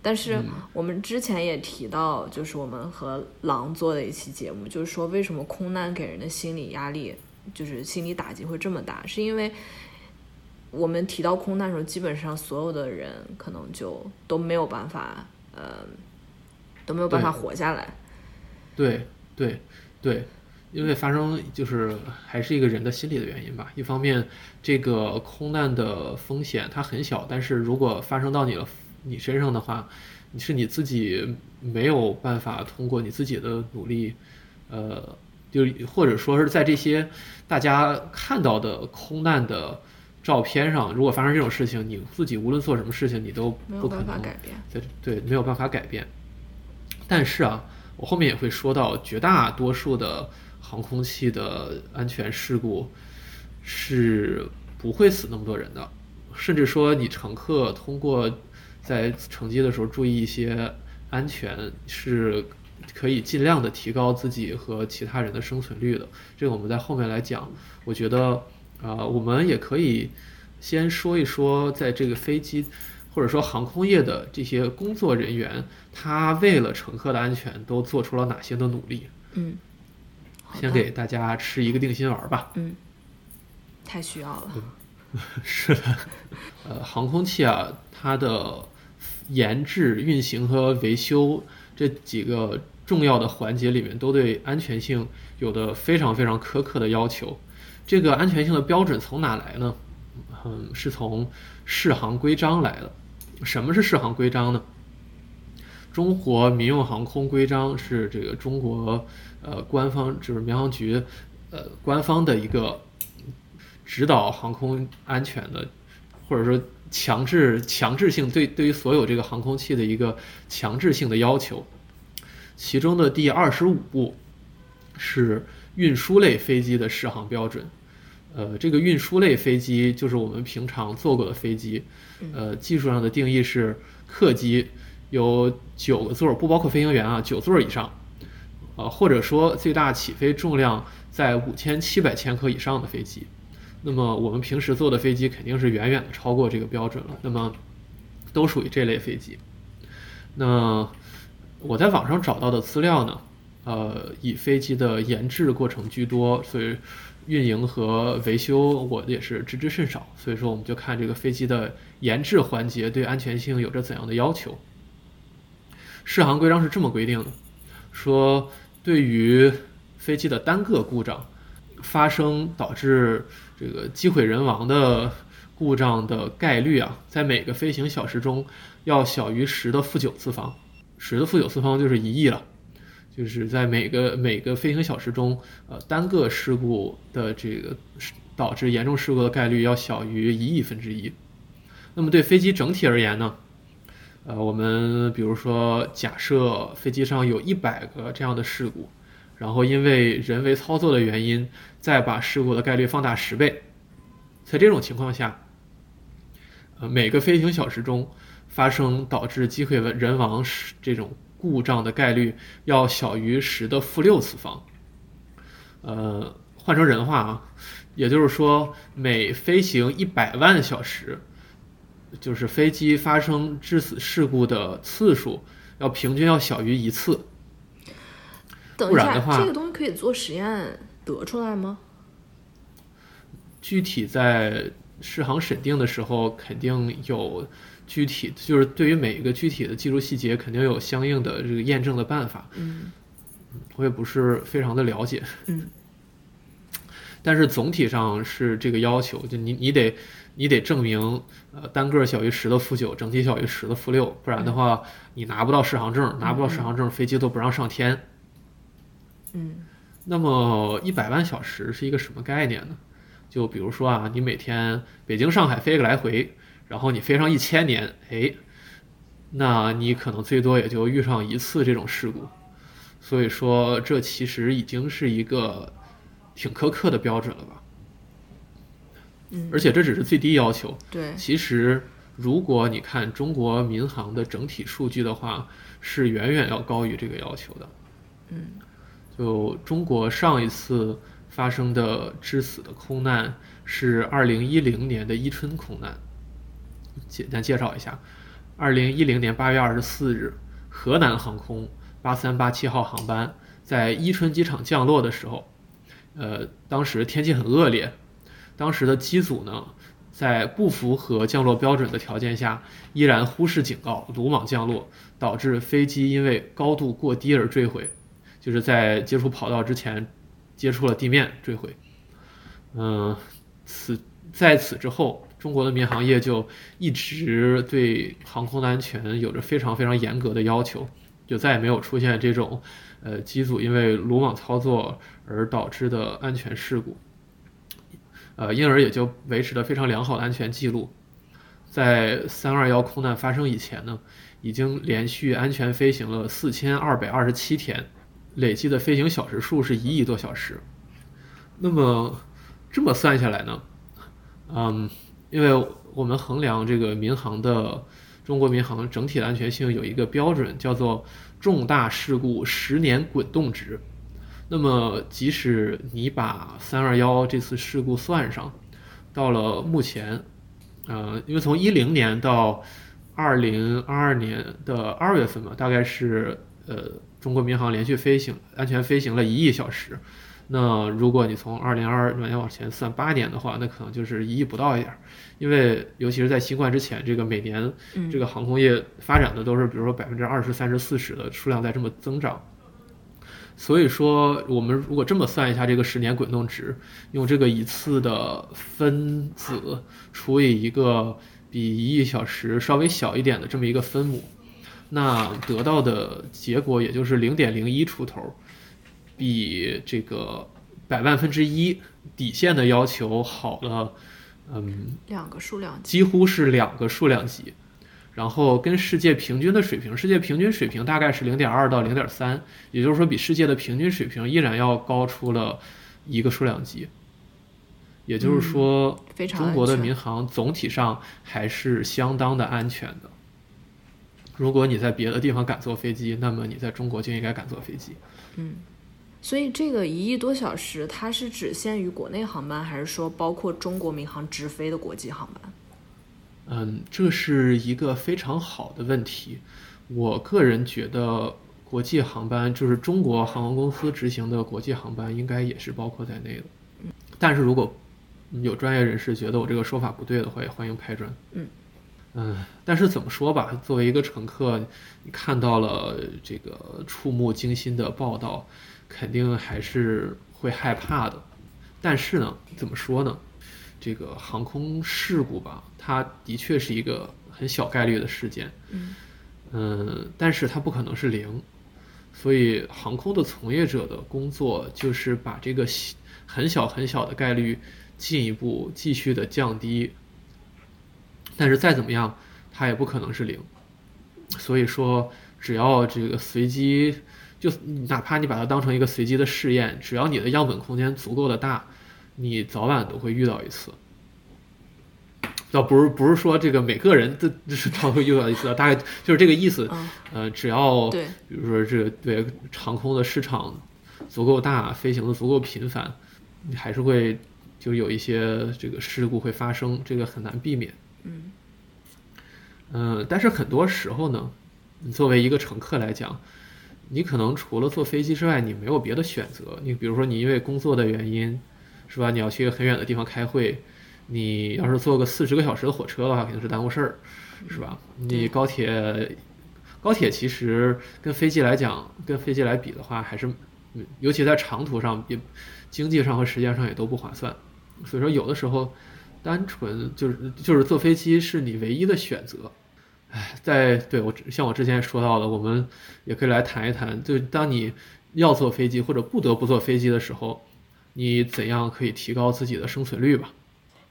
但是我们之前也提到，就是我们和狼做的一期节目，就是说为什么空难给人的心理压力，就是心理打击会这么大，是因为。我们提到空难的时候，基本上所有的人可能就都没有办法，呃，都没有办法活下来。对对对，因为发生就是还是一个人的心理的原因吧。一方面，这个空难的风险它很小，但是如果发生到你了你身上的话，你是你自己没有办法通过你自己的努力，呃，就或者说是在这些大家看到的空难的。照片上，如果发生这种事情，你自己无论做什么事情，你都不可能改变。对对，没有办法改变。但是啊，我后面也会说到，绝大多数的航空器的安全事故是不会死那么多人的，甚至说你乘客通过在乘机的时候注意一些安全，是可以尽量的提高自己和其他人的生存率的。这个我们在后面来讲，我觉得。啊，我们也可以先说一说，在这个飞机或者说航空业的这些工作人员，他为了乘客的安全都做出了哪些的努力？嗯，先给大家吃一个定心丸吧。嗯，太需要了。是的，呃，航空器啊，它的研制、运行和维修这几个重要的环节里面，都对安全性有的非常非常苛刻的要求。这个安全性的标准从哪来呢？嗯，是从适航规章来的。什么是适航规章呢？中国民用航空规章是这个中国呃官方就是民航局呃官方的一个指导航空安全的，或者说强制强制性对对于所有这个航空器的一个强制性的要求。其中的第二十五步是运输类飞机的适航标准。呃，这个运输类飞机就是我们平常坐过的飞机。呃，技术上的定义是客机，有九个座，不包括飞行员啊，九座以上。呃，或者说最大起飞重量在五千七百千克以上的飞机。那么我们平时坐的飞机肯定是远远的超过这个标准了。那么都属于这类飞机。那我在网上找到的资料呢，呃，以飞机的研制过程居多，所以运营和维修我也是知之甚少。所以说，我们就看这个飞机的研制环节对安全性有着怎样的要求。适航规章是这么规定的，说对于飞机的单个故障发生导致这个机毁人亡的故障的概率啊，在每个飞行小时中要小于十的负九次方。十的负九次方就是一亿了，就是在每个每个飞行小时中，呃，单个事故的这个导致严重事故的概率要小于一亿分之一。那么对飞机整体而言呢，呃，我们比如说假设飞机上有一百个这样的事故，然后因为人为操作的原因，再把事故的概率放大十倍，在这种情况下，呃，每个飞行小时中。发生导致机毁人亡这种故障的概率要小于十的负六次方。呃，换成人话啊，也就是说，每飞行一百万小时，就是飞机发生致死事故的次数要平均要小于一次。等一下，这个东西可以做实验得出来吗？具体在试航审定的时候，肯定有。具体就是对于每一个具体的技术细节，肯定有相应的这个验证的办法。嗯，我也不是非常的了解。嗯，但是总体上是这个要求，就你你得你得证明，呃，单个小于十的负九，整体小于十的负六，不然的话，你拿不到适航证，拿不到适航证，飞机都不让上天。嗯，那么一百万小时是一个什么概念呢？就比如说啊，你每天北京上海飞个来回。然后你飞上一千年，哎，那你可能最多也就遇上一次这种事故，所以说这其实已经是一个挺苛刻的标准了吧？嗯，而且这只是最低要求。对，其实如果你看中国民航的整体数据的话，是远远要高于这个要求的。嗯，就中国上一次发生的致死的空难是二零一零年的伊春空难。简单介绍一下，二零一零年八月二十四日，河南航空八三八七号航班在伊春机场降落的时候，呃，当时天气很恶劣，当时的机组呢，在不符合降落标准的条件下，依然忽视警告，鲁莽降落，导致飞机因为高度过低而坠毁，就是在接触跑道之前，接触了地面坠毁。嗯，此在此之后。中国的民航业就一直对航空的安全有着非常非常严格的要求，就再也没有出现这种，呃，机组因为鲁莽操作而导致的安全事故，呃，因而也就维持了非常良好的安全记录。在三二幺空难发生以前呢，已经连续安全飞行了四千二百二十七天，累计的飞行小时数是一亿多小时。那么这么算下来呢，嗯。因为我们衡量这个民航的中国民航整体的安全性有一个标准，叫做重大事故十年滚动值。那么，即使你把三二幺这次事故算上，到了目前，呃，因为从一零年到二零二二年的二月份嘛，大概是呃中国民航连续飞行安全飞行了一亿小时。那如果你从二零二二年往前算八年的话，那可能就是一亿不到一点儿，因为尤其是在新冠之前，这个每年这个航空业发展的都是，比如说百分之二十三十四十的数量在这么增长。所以说，我们如果这么算一下这个十年滚动值，用这个一次的分子除以一个比一亿小时稍微小一点的这么一个分母，那得到的结果也就是零点零一出头，比这个百万分之一底线的要求好了，嗯，两个数量级，几乎是两个数量级。然后跟世界平均的水平，世界平均水平大概是零点二到零点三，也就是说比世界的平均水平依然要高出了一个数量级。也就是说，中国的民航总体上还是相当的安全的。如果你在别的地方敢坐飞机，那么你在中国就应该敢坐飞机。所以这个一亿多小时，它是只限于国内航班，还是说包括中国民航直飞的国际航班？嗯，这是一个非常好的问题。我个人觉得，国际航班就是中国航空公司执行的国际航班，应该也是包括在内的。但是如果有专业人士觉得我这个说法不对的话，也欢迎拍砖。嗯嗯，但是怎么说吧，作为一个乘客，你看到了这个触目惊心的报道，肯定还是会害怕的。但是呢，怎么说呢？这个航空事故吧，它的确是一个很小概率的事件。嗯嗯，但是它不可能是零，所以航空的从业者的工作就是把这个小很小很小的概率进一步继续的降低。但是再怎么样，它也不可能是零。所以说，只要这个随机，就哪怕你把它当成一个随机的试验，只要你的样本空间足够的大，你早晚都会遇到一次。倒不是不是说这个每个人都就是都会遇到一次，大概就是这个意思。嗯呃，只要对比如说这个对长空的市场足够大，飞行的足够频繁，你还是会就有一些这个事故会发生，这个很难避免。嗯嗯，但是很多时候呢，你作为一个乘客来讲，你可能除了坐飞机之外，你没有别的选择。你比如说，你因为工作的原因，是吧？你要去很远的地方开会，你要是坐个四十个小时的火车的话，肯定是耽误事儿，是吧？你高铁，高铁其实跟飞机来讲，跟飞机来比的话，还是，嗯尤其在长途上，也经济上和时间上也都不划算。所以说，有的时候，单纯就是就是坐飞机是你唯一的选择。哎，在对我像我之前说到的，我们也可以来谈一谈，就当你要坐飞机或者不得不坐飞机的时候，你怎样可以提高自己的生存率吧？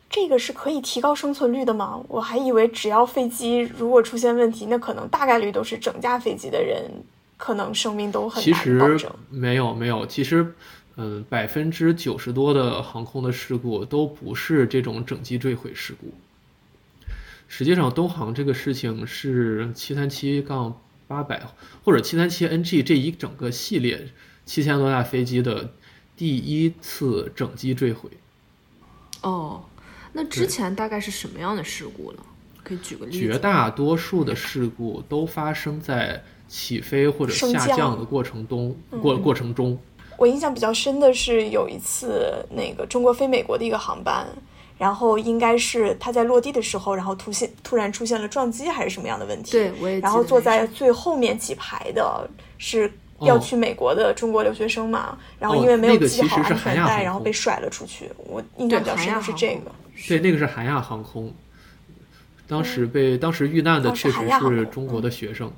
这个是可以提高生存率的吗？我还以为只要飞机如果出现问题，那可能大概率都是整架飞机的人可能生命都很其实证。没有没有，其实，嗯，百分之九十多的航空的事故都不是这种整机坠毁事故。实际上，东航这个事情是七三七杠八百或者七三七 NG 这一整个系列七千多架飞机的第一次整机坠毁。哦，那之前大概是什么样的事故呢？可以举个例子。绝大多数的事故都发生在起飞或者下降降的过程中过过程中。我印象比较深的是有一次那个中国飞美国的一个航班，然后应该是他在落地的时候，然后突现突然出现了撞击还是什么样的问题？对，我也记然后坐在最后面几排的是要去美国的中国留学生嘛，然后哦因为没有系好其实是安全带，然后被甩了出去。我印象比较深的是这个。对，那个是韩亚航空，当时被当时遇难的确实是中国的学生，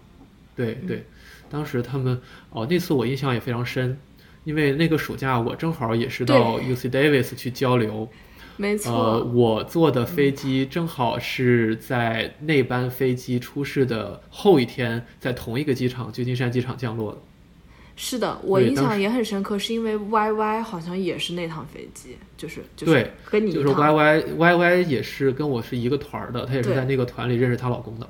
对对，当时他们哦那次我印象也非常深，因为那个暑假我正好也是到 UC Davis 去交流，没错，呃，我坐的飞机正好是在那班飞机出事的后一天，在同一个机场旧金山机场降落的。是的，我印象也很深刻，是因为 YY 好像也是那趟飞机，就是就是对就是跟你一趟 Y Y Y Y 也是跟我是一个团儿的，她也是在那个团里认识她老公的。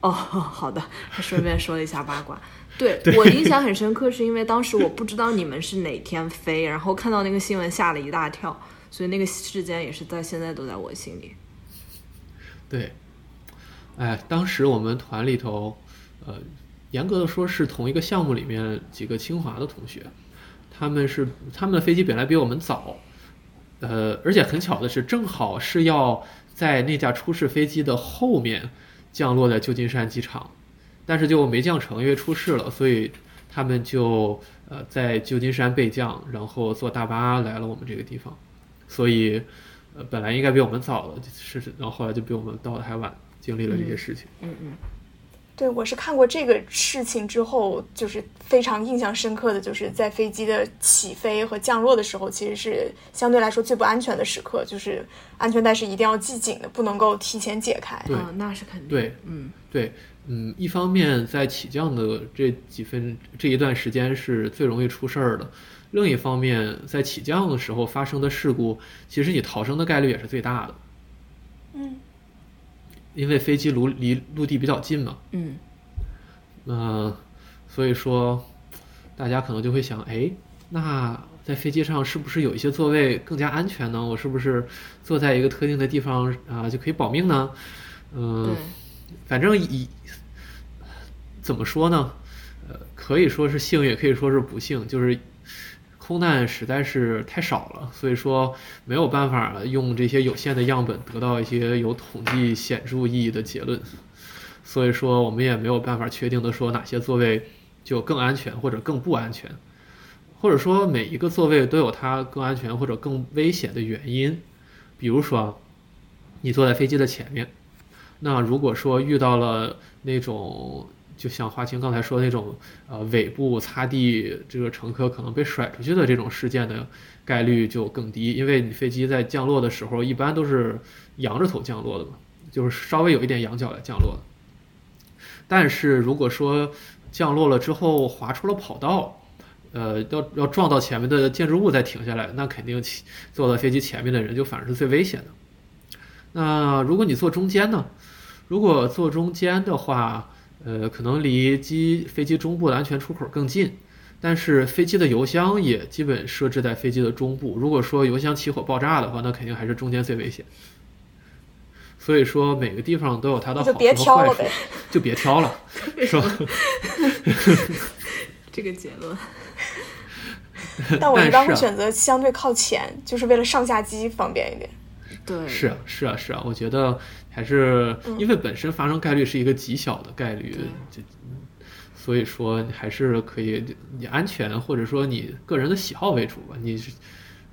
哦，好的，顺便说了一下八卦。对我印象很深刻，是因为当时我不知道你们是哪天飞，然后看到那个新闻吓了一大跳，所以那个事件也是在现在都在我心里。对，哎，当时我们团里头，呃，严格的说是同一个项目里面几个清华的同学，他们是他们的飞机本来比我们早，呃，而且很巧的是，正好是要在那架出事飞机的后面降落在旧金山机场，但是就没降成，因为出事了，所以他们就呃在旧金山备降，然后坐大巴来了我们这个地方，所以呃本来应该比我们早的，是是，然后后来就比我们到的还晚，经历了这些事情。嗯嗯，对，我是看过这个事情之后，就是非常印象深刻的，就是在飞机的起飞和降落的时候，其实是相对来说最不安全的时刻，就是安全带是一定要系紧的，不能够提前解开。对啊，那是肯定。对，嗯，对，嗯，一方面在起降的这几分这一段时间是最容易出事儿的，另一方面在起降的时候发生的事故，其实你逃生的概率也是最大的，嗯因为飞机离离陆地比较近嘛，嗯，嗯、所以说大家可能就会想，哎，那在飞机上是不是有一些座位更加安全呢？我是不是坐在一个特定的地方啊、就可以保命呢？嗯、对，反正以怎么说呢？呃，可以说是幸运，也可以说是不幸，就是空难实在是太少了，所以说没有办法用这些有限的样本得到一些有统计显著意义的结论，所以说我们也没有办法确定的说哪些座位就更安全或者更不安全，或者说每一个座位都有它更安全或者更危险的原因，比如说你坐在飞机的前面。那如果说遇到了那种，就像华清刚才说的那种，呃，尾部擦地，这个乘客可能被甩出去的这种事件的概率就更低，因为你飞机在降落的时候一般都是仰着头降落的嘛，就是稍微有一点仰角来降落的。但是如果说降落了之后滑出了跑道，呃，要要撞到前面的建筑物再停下来，那肯定坐在飞机前面的人就反而是最危险的。那如果你坐中间呢？如果坐中间的话，呃，可能离机飞机中部的安全出口更近，但是飞机的油箱也基本设置在飞机的中部。如果说油箱起火爆炸的话，那肯定还是中间最危险。所以说每个地方都有它的好和坏处挑了呗，。就别挑了，是吧？这个结论。但我一般会选择相对靠前，就是为了上下机方便一点。对，是啊，是啊，是啊，我觉得还是因为本身发生概率是一个极小的概率，这所以说你还是可以以安全或者说你个人的喜好为主吧，你是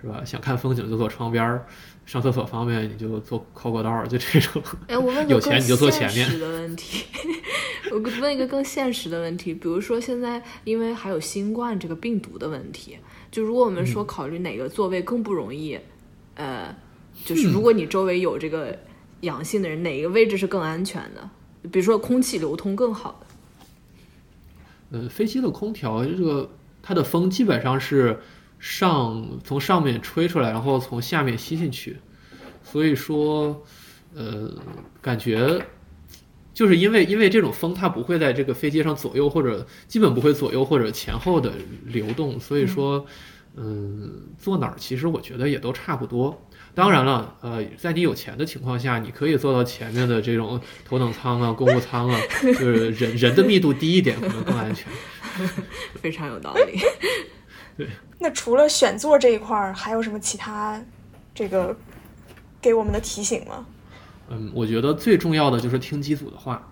是吧？想看风景就坐窗边儿，上厕所方便你就坐靠过道儿，就这种。哎，我问有钱你就坐前面的问题，我问一个更现实的问题，比如说现在因为还有新冠这个病毒的问题，就如果我们嗯说考虑哪个座位更不容易，呃，就是嗯如果你周围有这个阳性的人，哪一个位置是更安全的？比如说空气流通更好的，呃，飞机的空调这个它的风基本上是上从上面吹出来，然后从下面吸进去，所以说，呃，感觉就是因为因为这种风它不会在这个飞机上左右或者基本不会左右或者前后的流动，所以说，嗯，坐哪儿其实我觉得也都差不多。当然了，呃，在你有钱的情况下，你可以坐到前面的这种头等舱啊、公务舱啊，就是人人的密度低一点，可能更安全。非常有道理。对那除了选座这一块儿，还有什么其他这个给我们的提醒吗？嗯，我觉得最重要的就是听机组的话，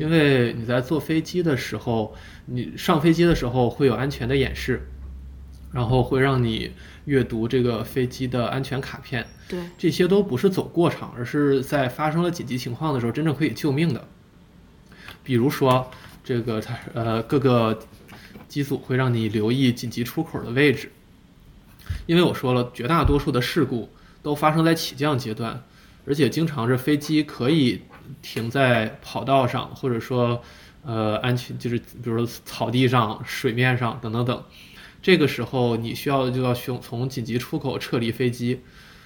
因为你在坐飞机的时候，你上飞机的时候会有安全的演示，然后会让你阅读这个飞机的安全卡片，对，这些都不是走过场，而是在发生了紧急情况的时候真正可以救命的。比如说，这个它呃各个机组会让你留意紧急出口的位置，因为我说了，绝大多数的事故都发生在起降阶段，而且经常是飞机可以停在跑道上，或者说呃安全就是比如说草地上、水面上等等等。这个时候你需要就要从从紧急出口撤离飞机，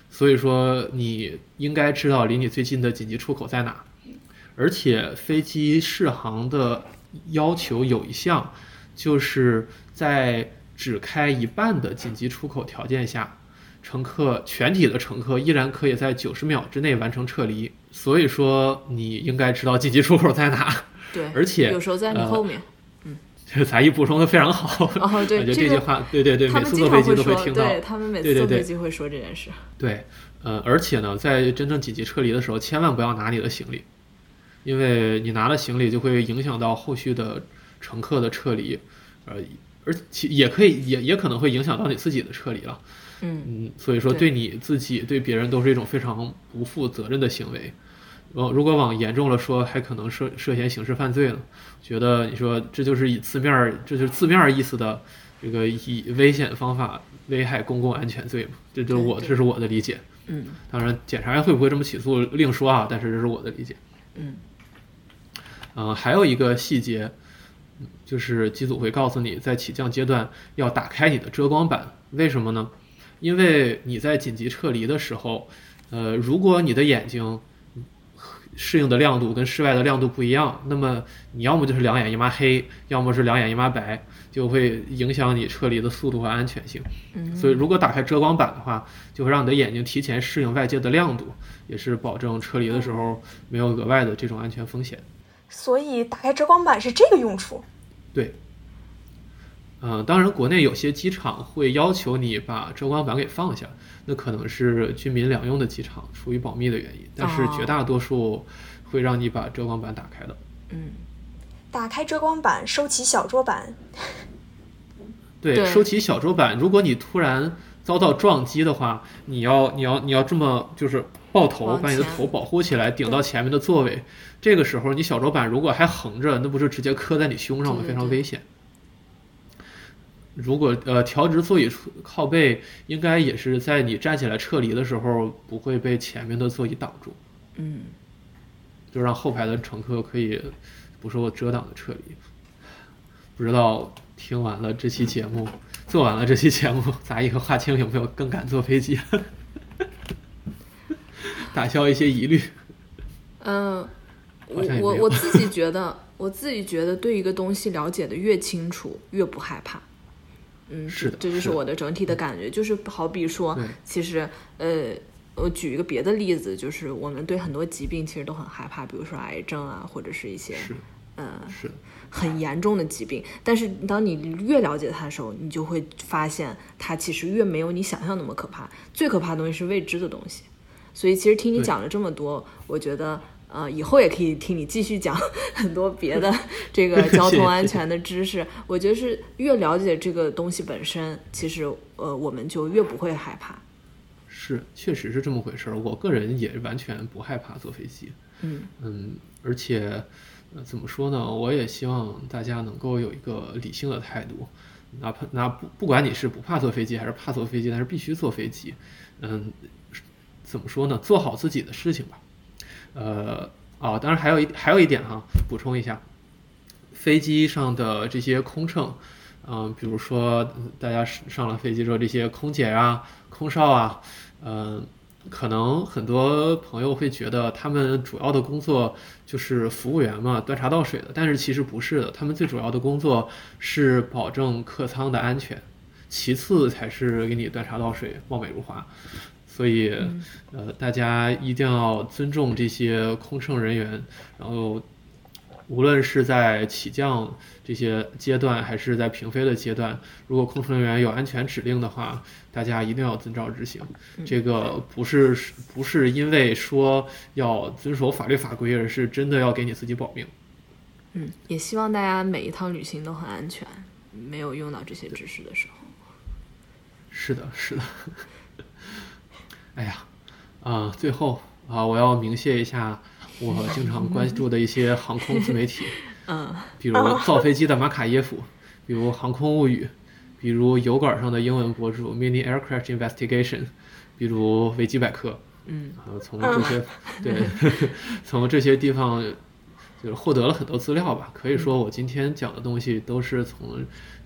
所以说你应该知道离你最近的紧急出口在哪。而且飞机适航的要求有一项，就是在只开一半的紧急出口条件下，乘客全体的乘客依然可以在九十秒之内完成撤离。所以说你应该知道紧急出口在哪。对，而且有时候在你呃后面。这个才艺补充的非常好。哦，对，我觉得这句话，对对对，每次坐飞机都会，听到。对他们每次对对飞机会说这件事。对，呃，而且呢，在真正紧急撤离的时候，千万不要拿你的行李，因为你拿了行李就会影响到后续的乘客的撤离，呃，而且也可以也也可能会影响到你自己的撤离了。嗯，嗯，所以说对对你自己对别人都是一种非常不负责任的行为。往如果往严重了说，还可能涉涉嫌刑事犯罪呢。觉得你说这就是以字面儿，这就是字面儿意思的这个以危险方法危害公共安全罪嘛？这就是我这是我的理解。嗯当然，检察院会不会这么起诉另说啊，但是这是我的理解。嗯呃，还有一个细节，嗯就是机组会告诉你，在起降阶段要打开你的遮光板。为什么呢？因为你在紧急撤离的时候，呃，如果你的眼睛适应的亮度跟室外的亮度不一样，那么你要么就是两眼一抹黑，要么是两眼一抹白，就会影响你撤离的速度和安全性。嗯，所以，如果打开遮光板的话，就会让你的眼睛提前适应外界的亮度，也是保证撤离的时候没有额外的这种安全风险。所以打开遮光板是这个用处。对，嗯、当然，国内有些机场会要求你把遮光板给放下，那可能是军民两用的机场，出于保密的原因。但是哦绝大多数会让你把遮光板打开的。嗯打开遮光板，收起小桌板。对，对收起小桌板，如果你突然遭到撞击的话，你要你要你要这么就是抱头，把你的头保护起来，顶到前面的座位。这个时候，你小桌板如果还横着，那不就直接磕在你胸上吗？对对对非常危险。如果呃调直座椅处靠背，应该也是在你站起来撤离的时候不会被前面的座椅挡住，嗯，就让后排的乘客可以不受遮挡的撤离。不知道听完了这期节目，做完了这期节目，杂艺和华清有没有更敢坐飞机？打消一些疑虑。嗯，我我我自己觉得，我自己觉得对一个东西了解的越清楚，越不害怕。嗯，是的这就是我的整体的感觉。就是好比说，其实呃，我举一个别的例子，就是我们对很多疾病其实都很害怕，比如说癌症啊，或者是一些是呃是，很严重的疾病。但是当你越了解它的时候，你就会发现它其实越没有你想象那么可怕。最可怕的东西是未知的东西。所以其实听你讲了这么多，我觉得呃以后也可以听你继续讲 很多别的 这个交通安全的知识。我觉得是越了解这个东西本身，其实呃我们就越不会害怕。是，确实是这么回事儿。我个人也完全不害怕坐飞机。嗯嗯，而且，呃，怎么说呢？我也希望大家能够有一个理性的态度，哪怕那不不管你是不怕坐飞机还是怕坐飞机，但是必须坐飞机。嗯，怎么说呢？做好自己的事情吧。呃，哦，当然还有一还有一点哈，补充一下，飞机上的这些空乘，嗯、比如说大家上上了飞机之后，这些空姐啊、空少啊，嗯、可能很多朋友会觉得他们主要的工作就是服务员嘛，端茶倒水的，但是其实不是的，他们最主要的工作是保证客舱的安全，其次才是给你端茶倒水、貌美如花。所以，呃，大家一定要尊重这些空乘人员，然后无论是在起降这些阶段，还是在平飞的阶段，如果空乘人员有安全指令的话，大家一定要遵照执行。这个不是不是因为说要遵守法律法规，而是真的要给你自己保命。嗯，也希望大家每一趟旅行都很安全，没有用到这些知识的时候。是的，是的。哎呀，啊、最后啊、我要鸣谢一下我经常关注的一些航空自媒体，嗯比如造飞机的马卡耶夫，比如航空物语，比如油管上的英文博主 Mini Aircraft Investigation，比如维基百科。嗯啊，从这些 对，从这些地方就是获得了很多资料吧。可以说，我今天讲的东西都是从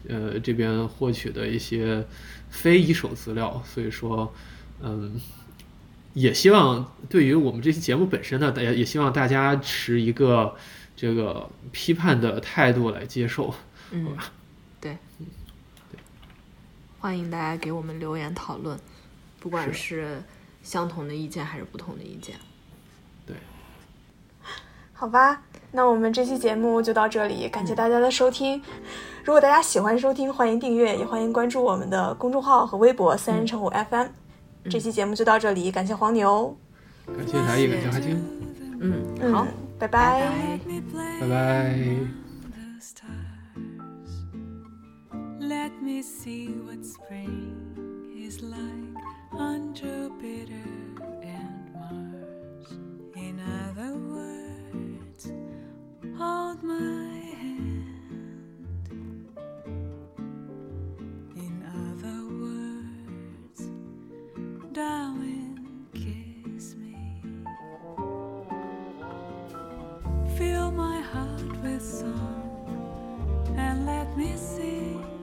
呃这边获取的一些非一手资料，所以说，嗯，也希望对于我们这期节目本身呢，大家也希望大家持一个这个批判的态度来接受。嗯，对，欢迎大家给我们留言讨论，不管是是相同的意见还是不同的意见。对，好吧，那我们这期节目就到这里，感谢大家的收听。如果大家喜欢收听，欢迎订阅，也欢迎关注我们的公众号和微博“三人成虎 FM”。这期节目就到这里，感谢黄牛，感谢才艺，感谢阿青，嗯，好，拜拜，拜拜。Let me see what spring is like on Jupiter and Mars. In other words, hold my darling, kiss me. Fill my heart with song and let me sing.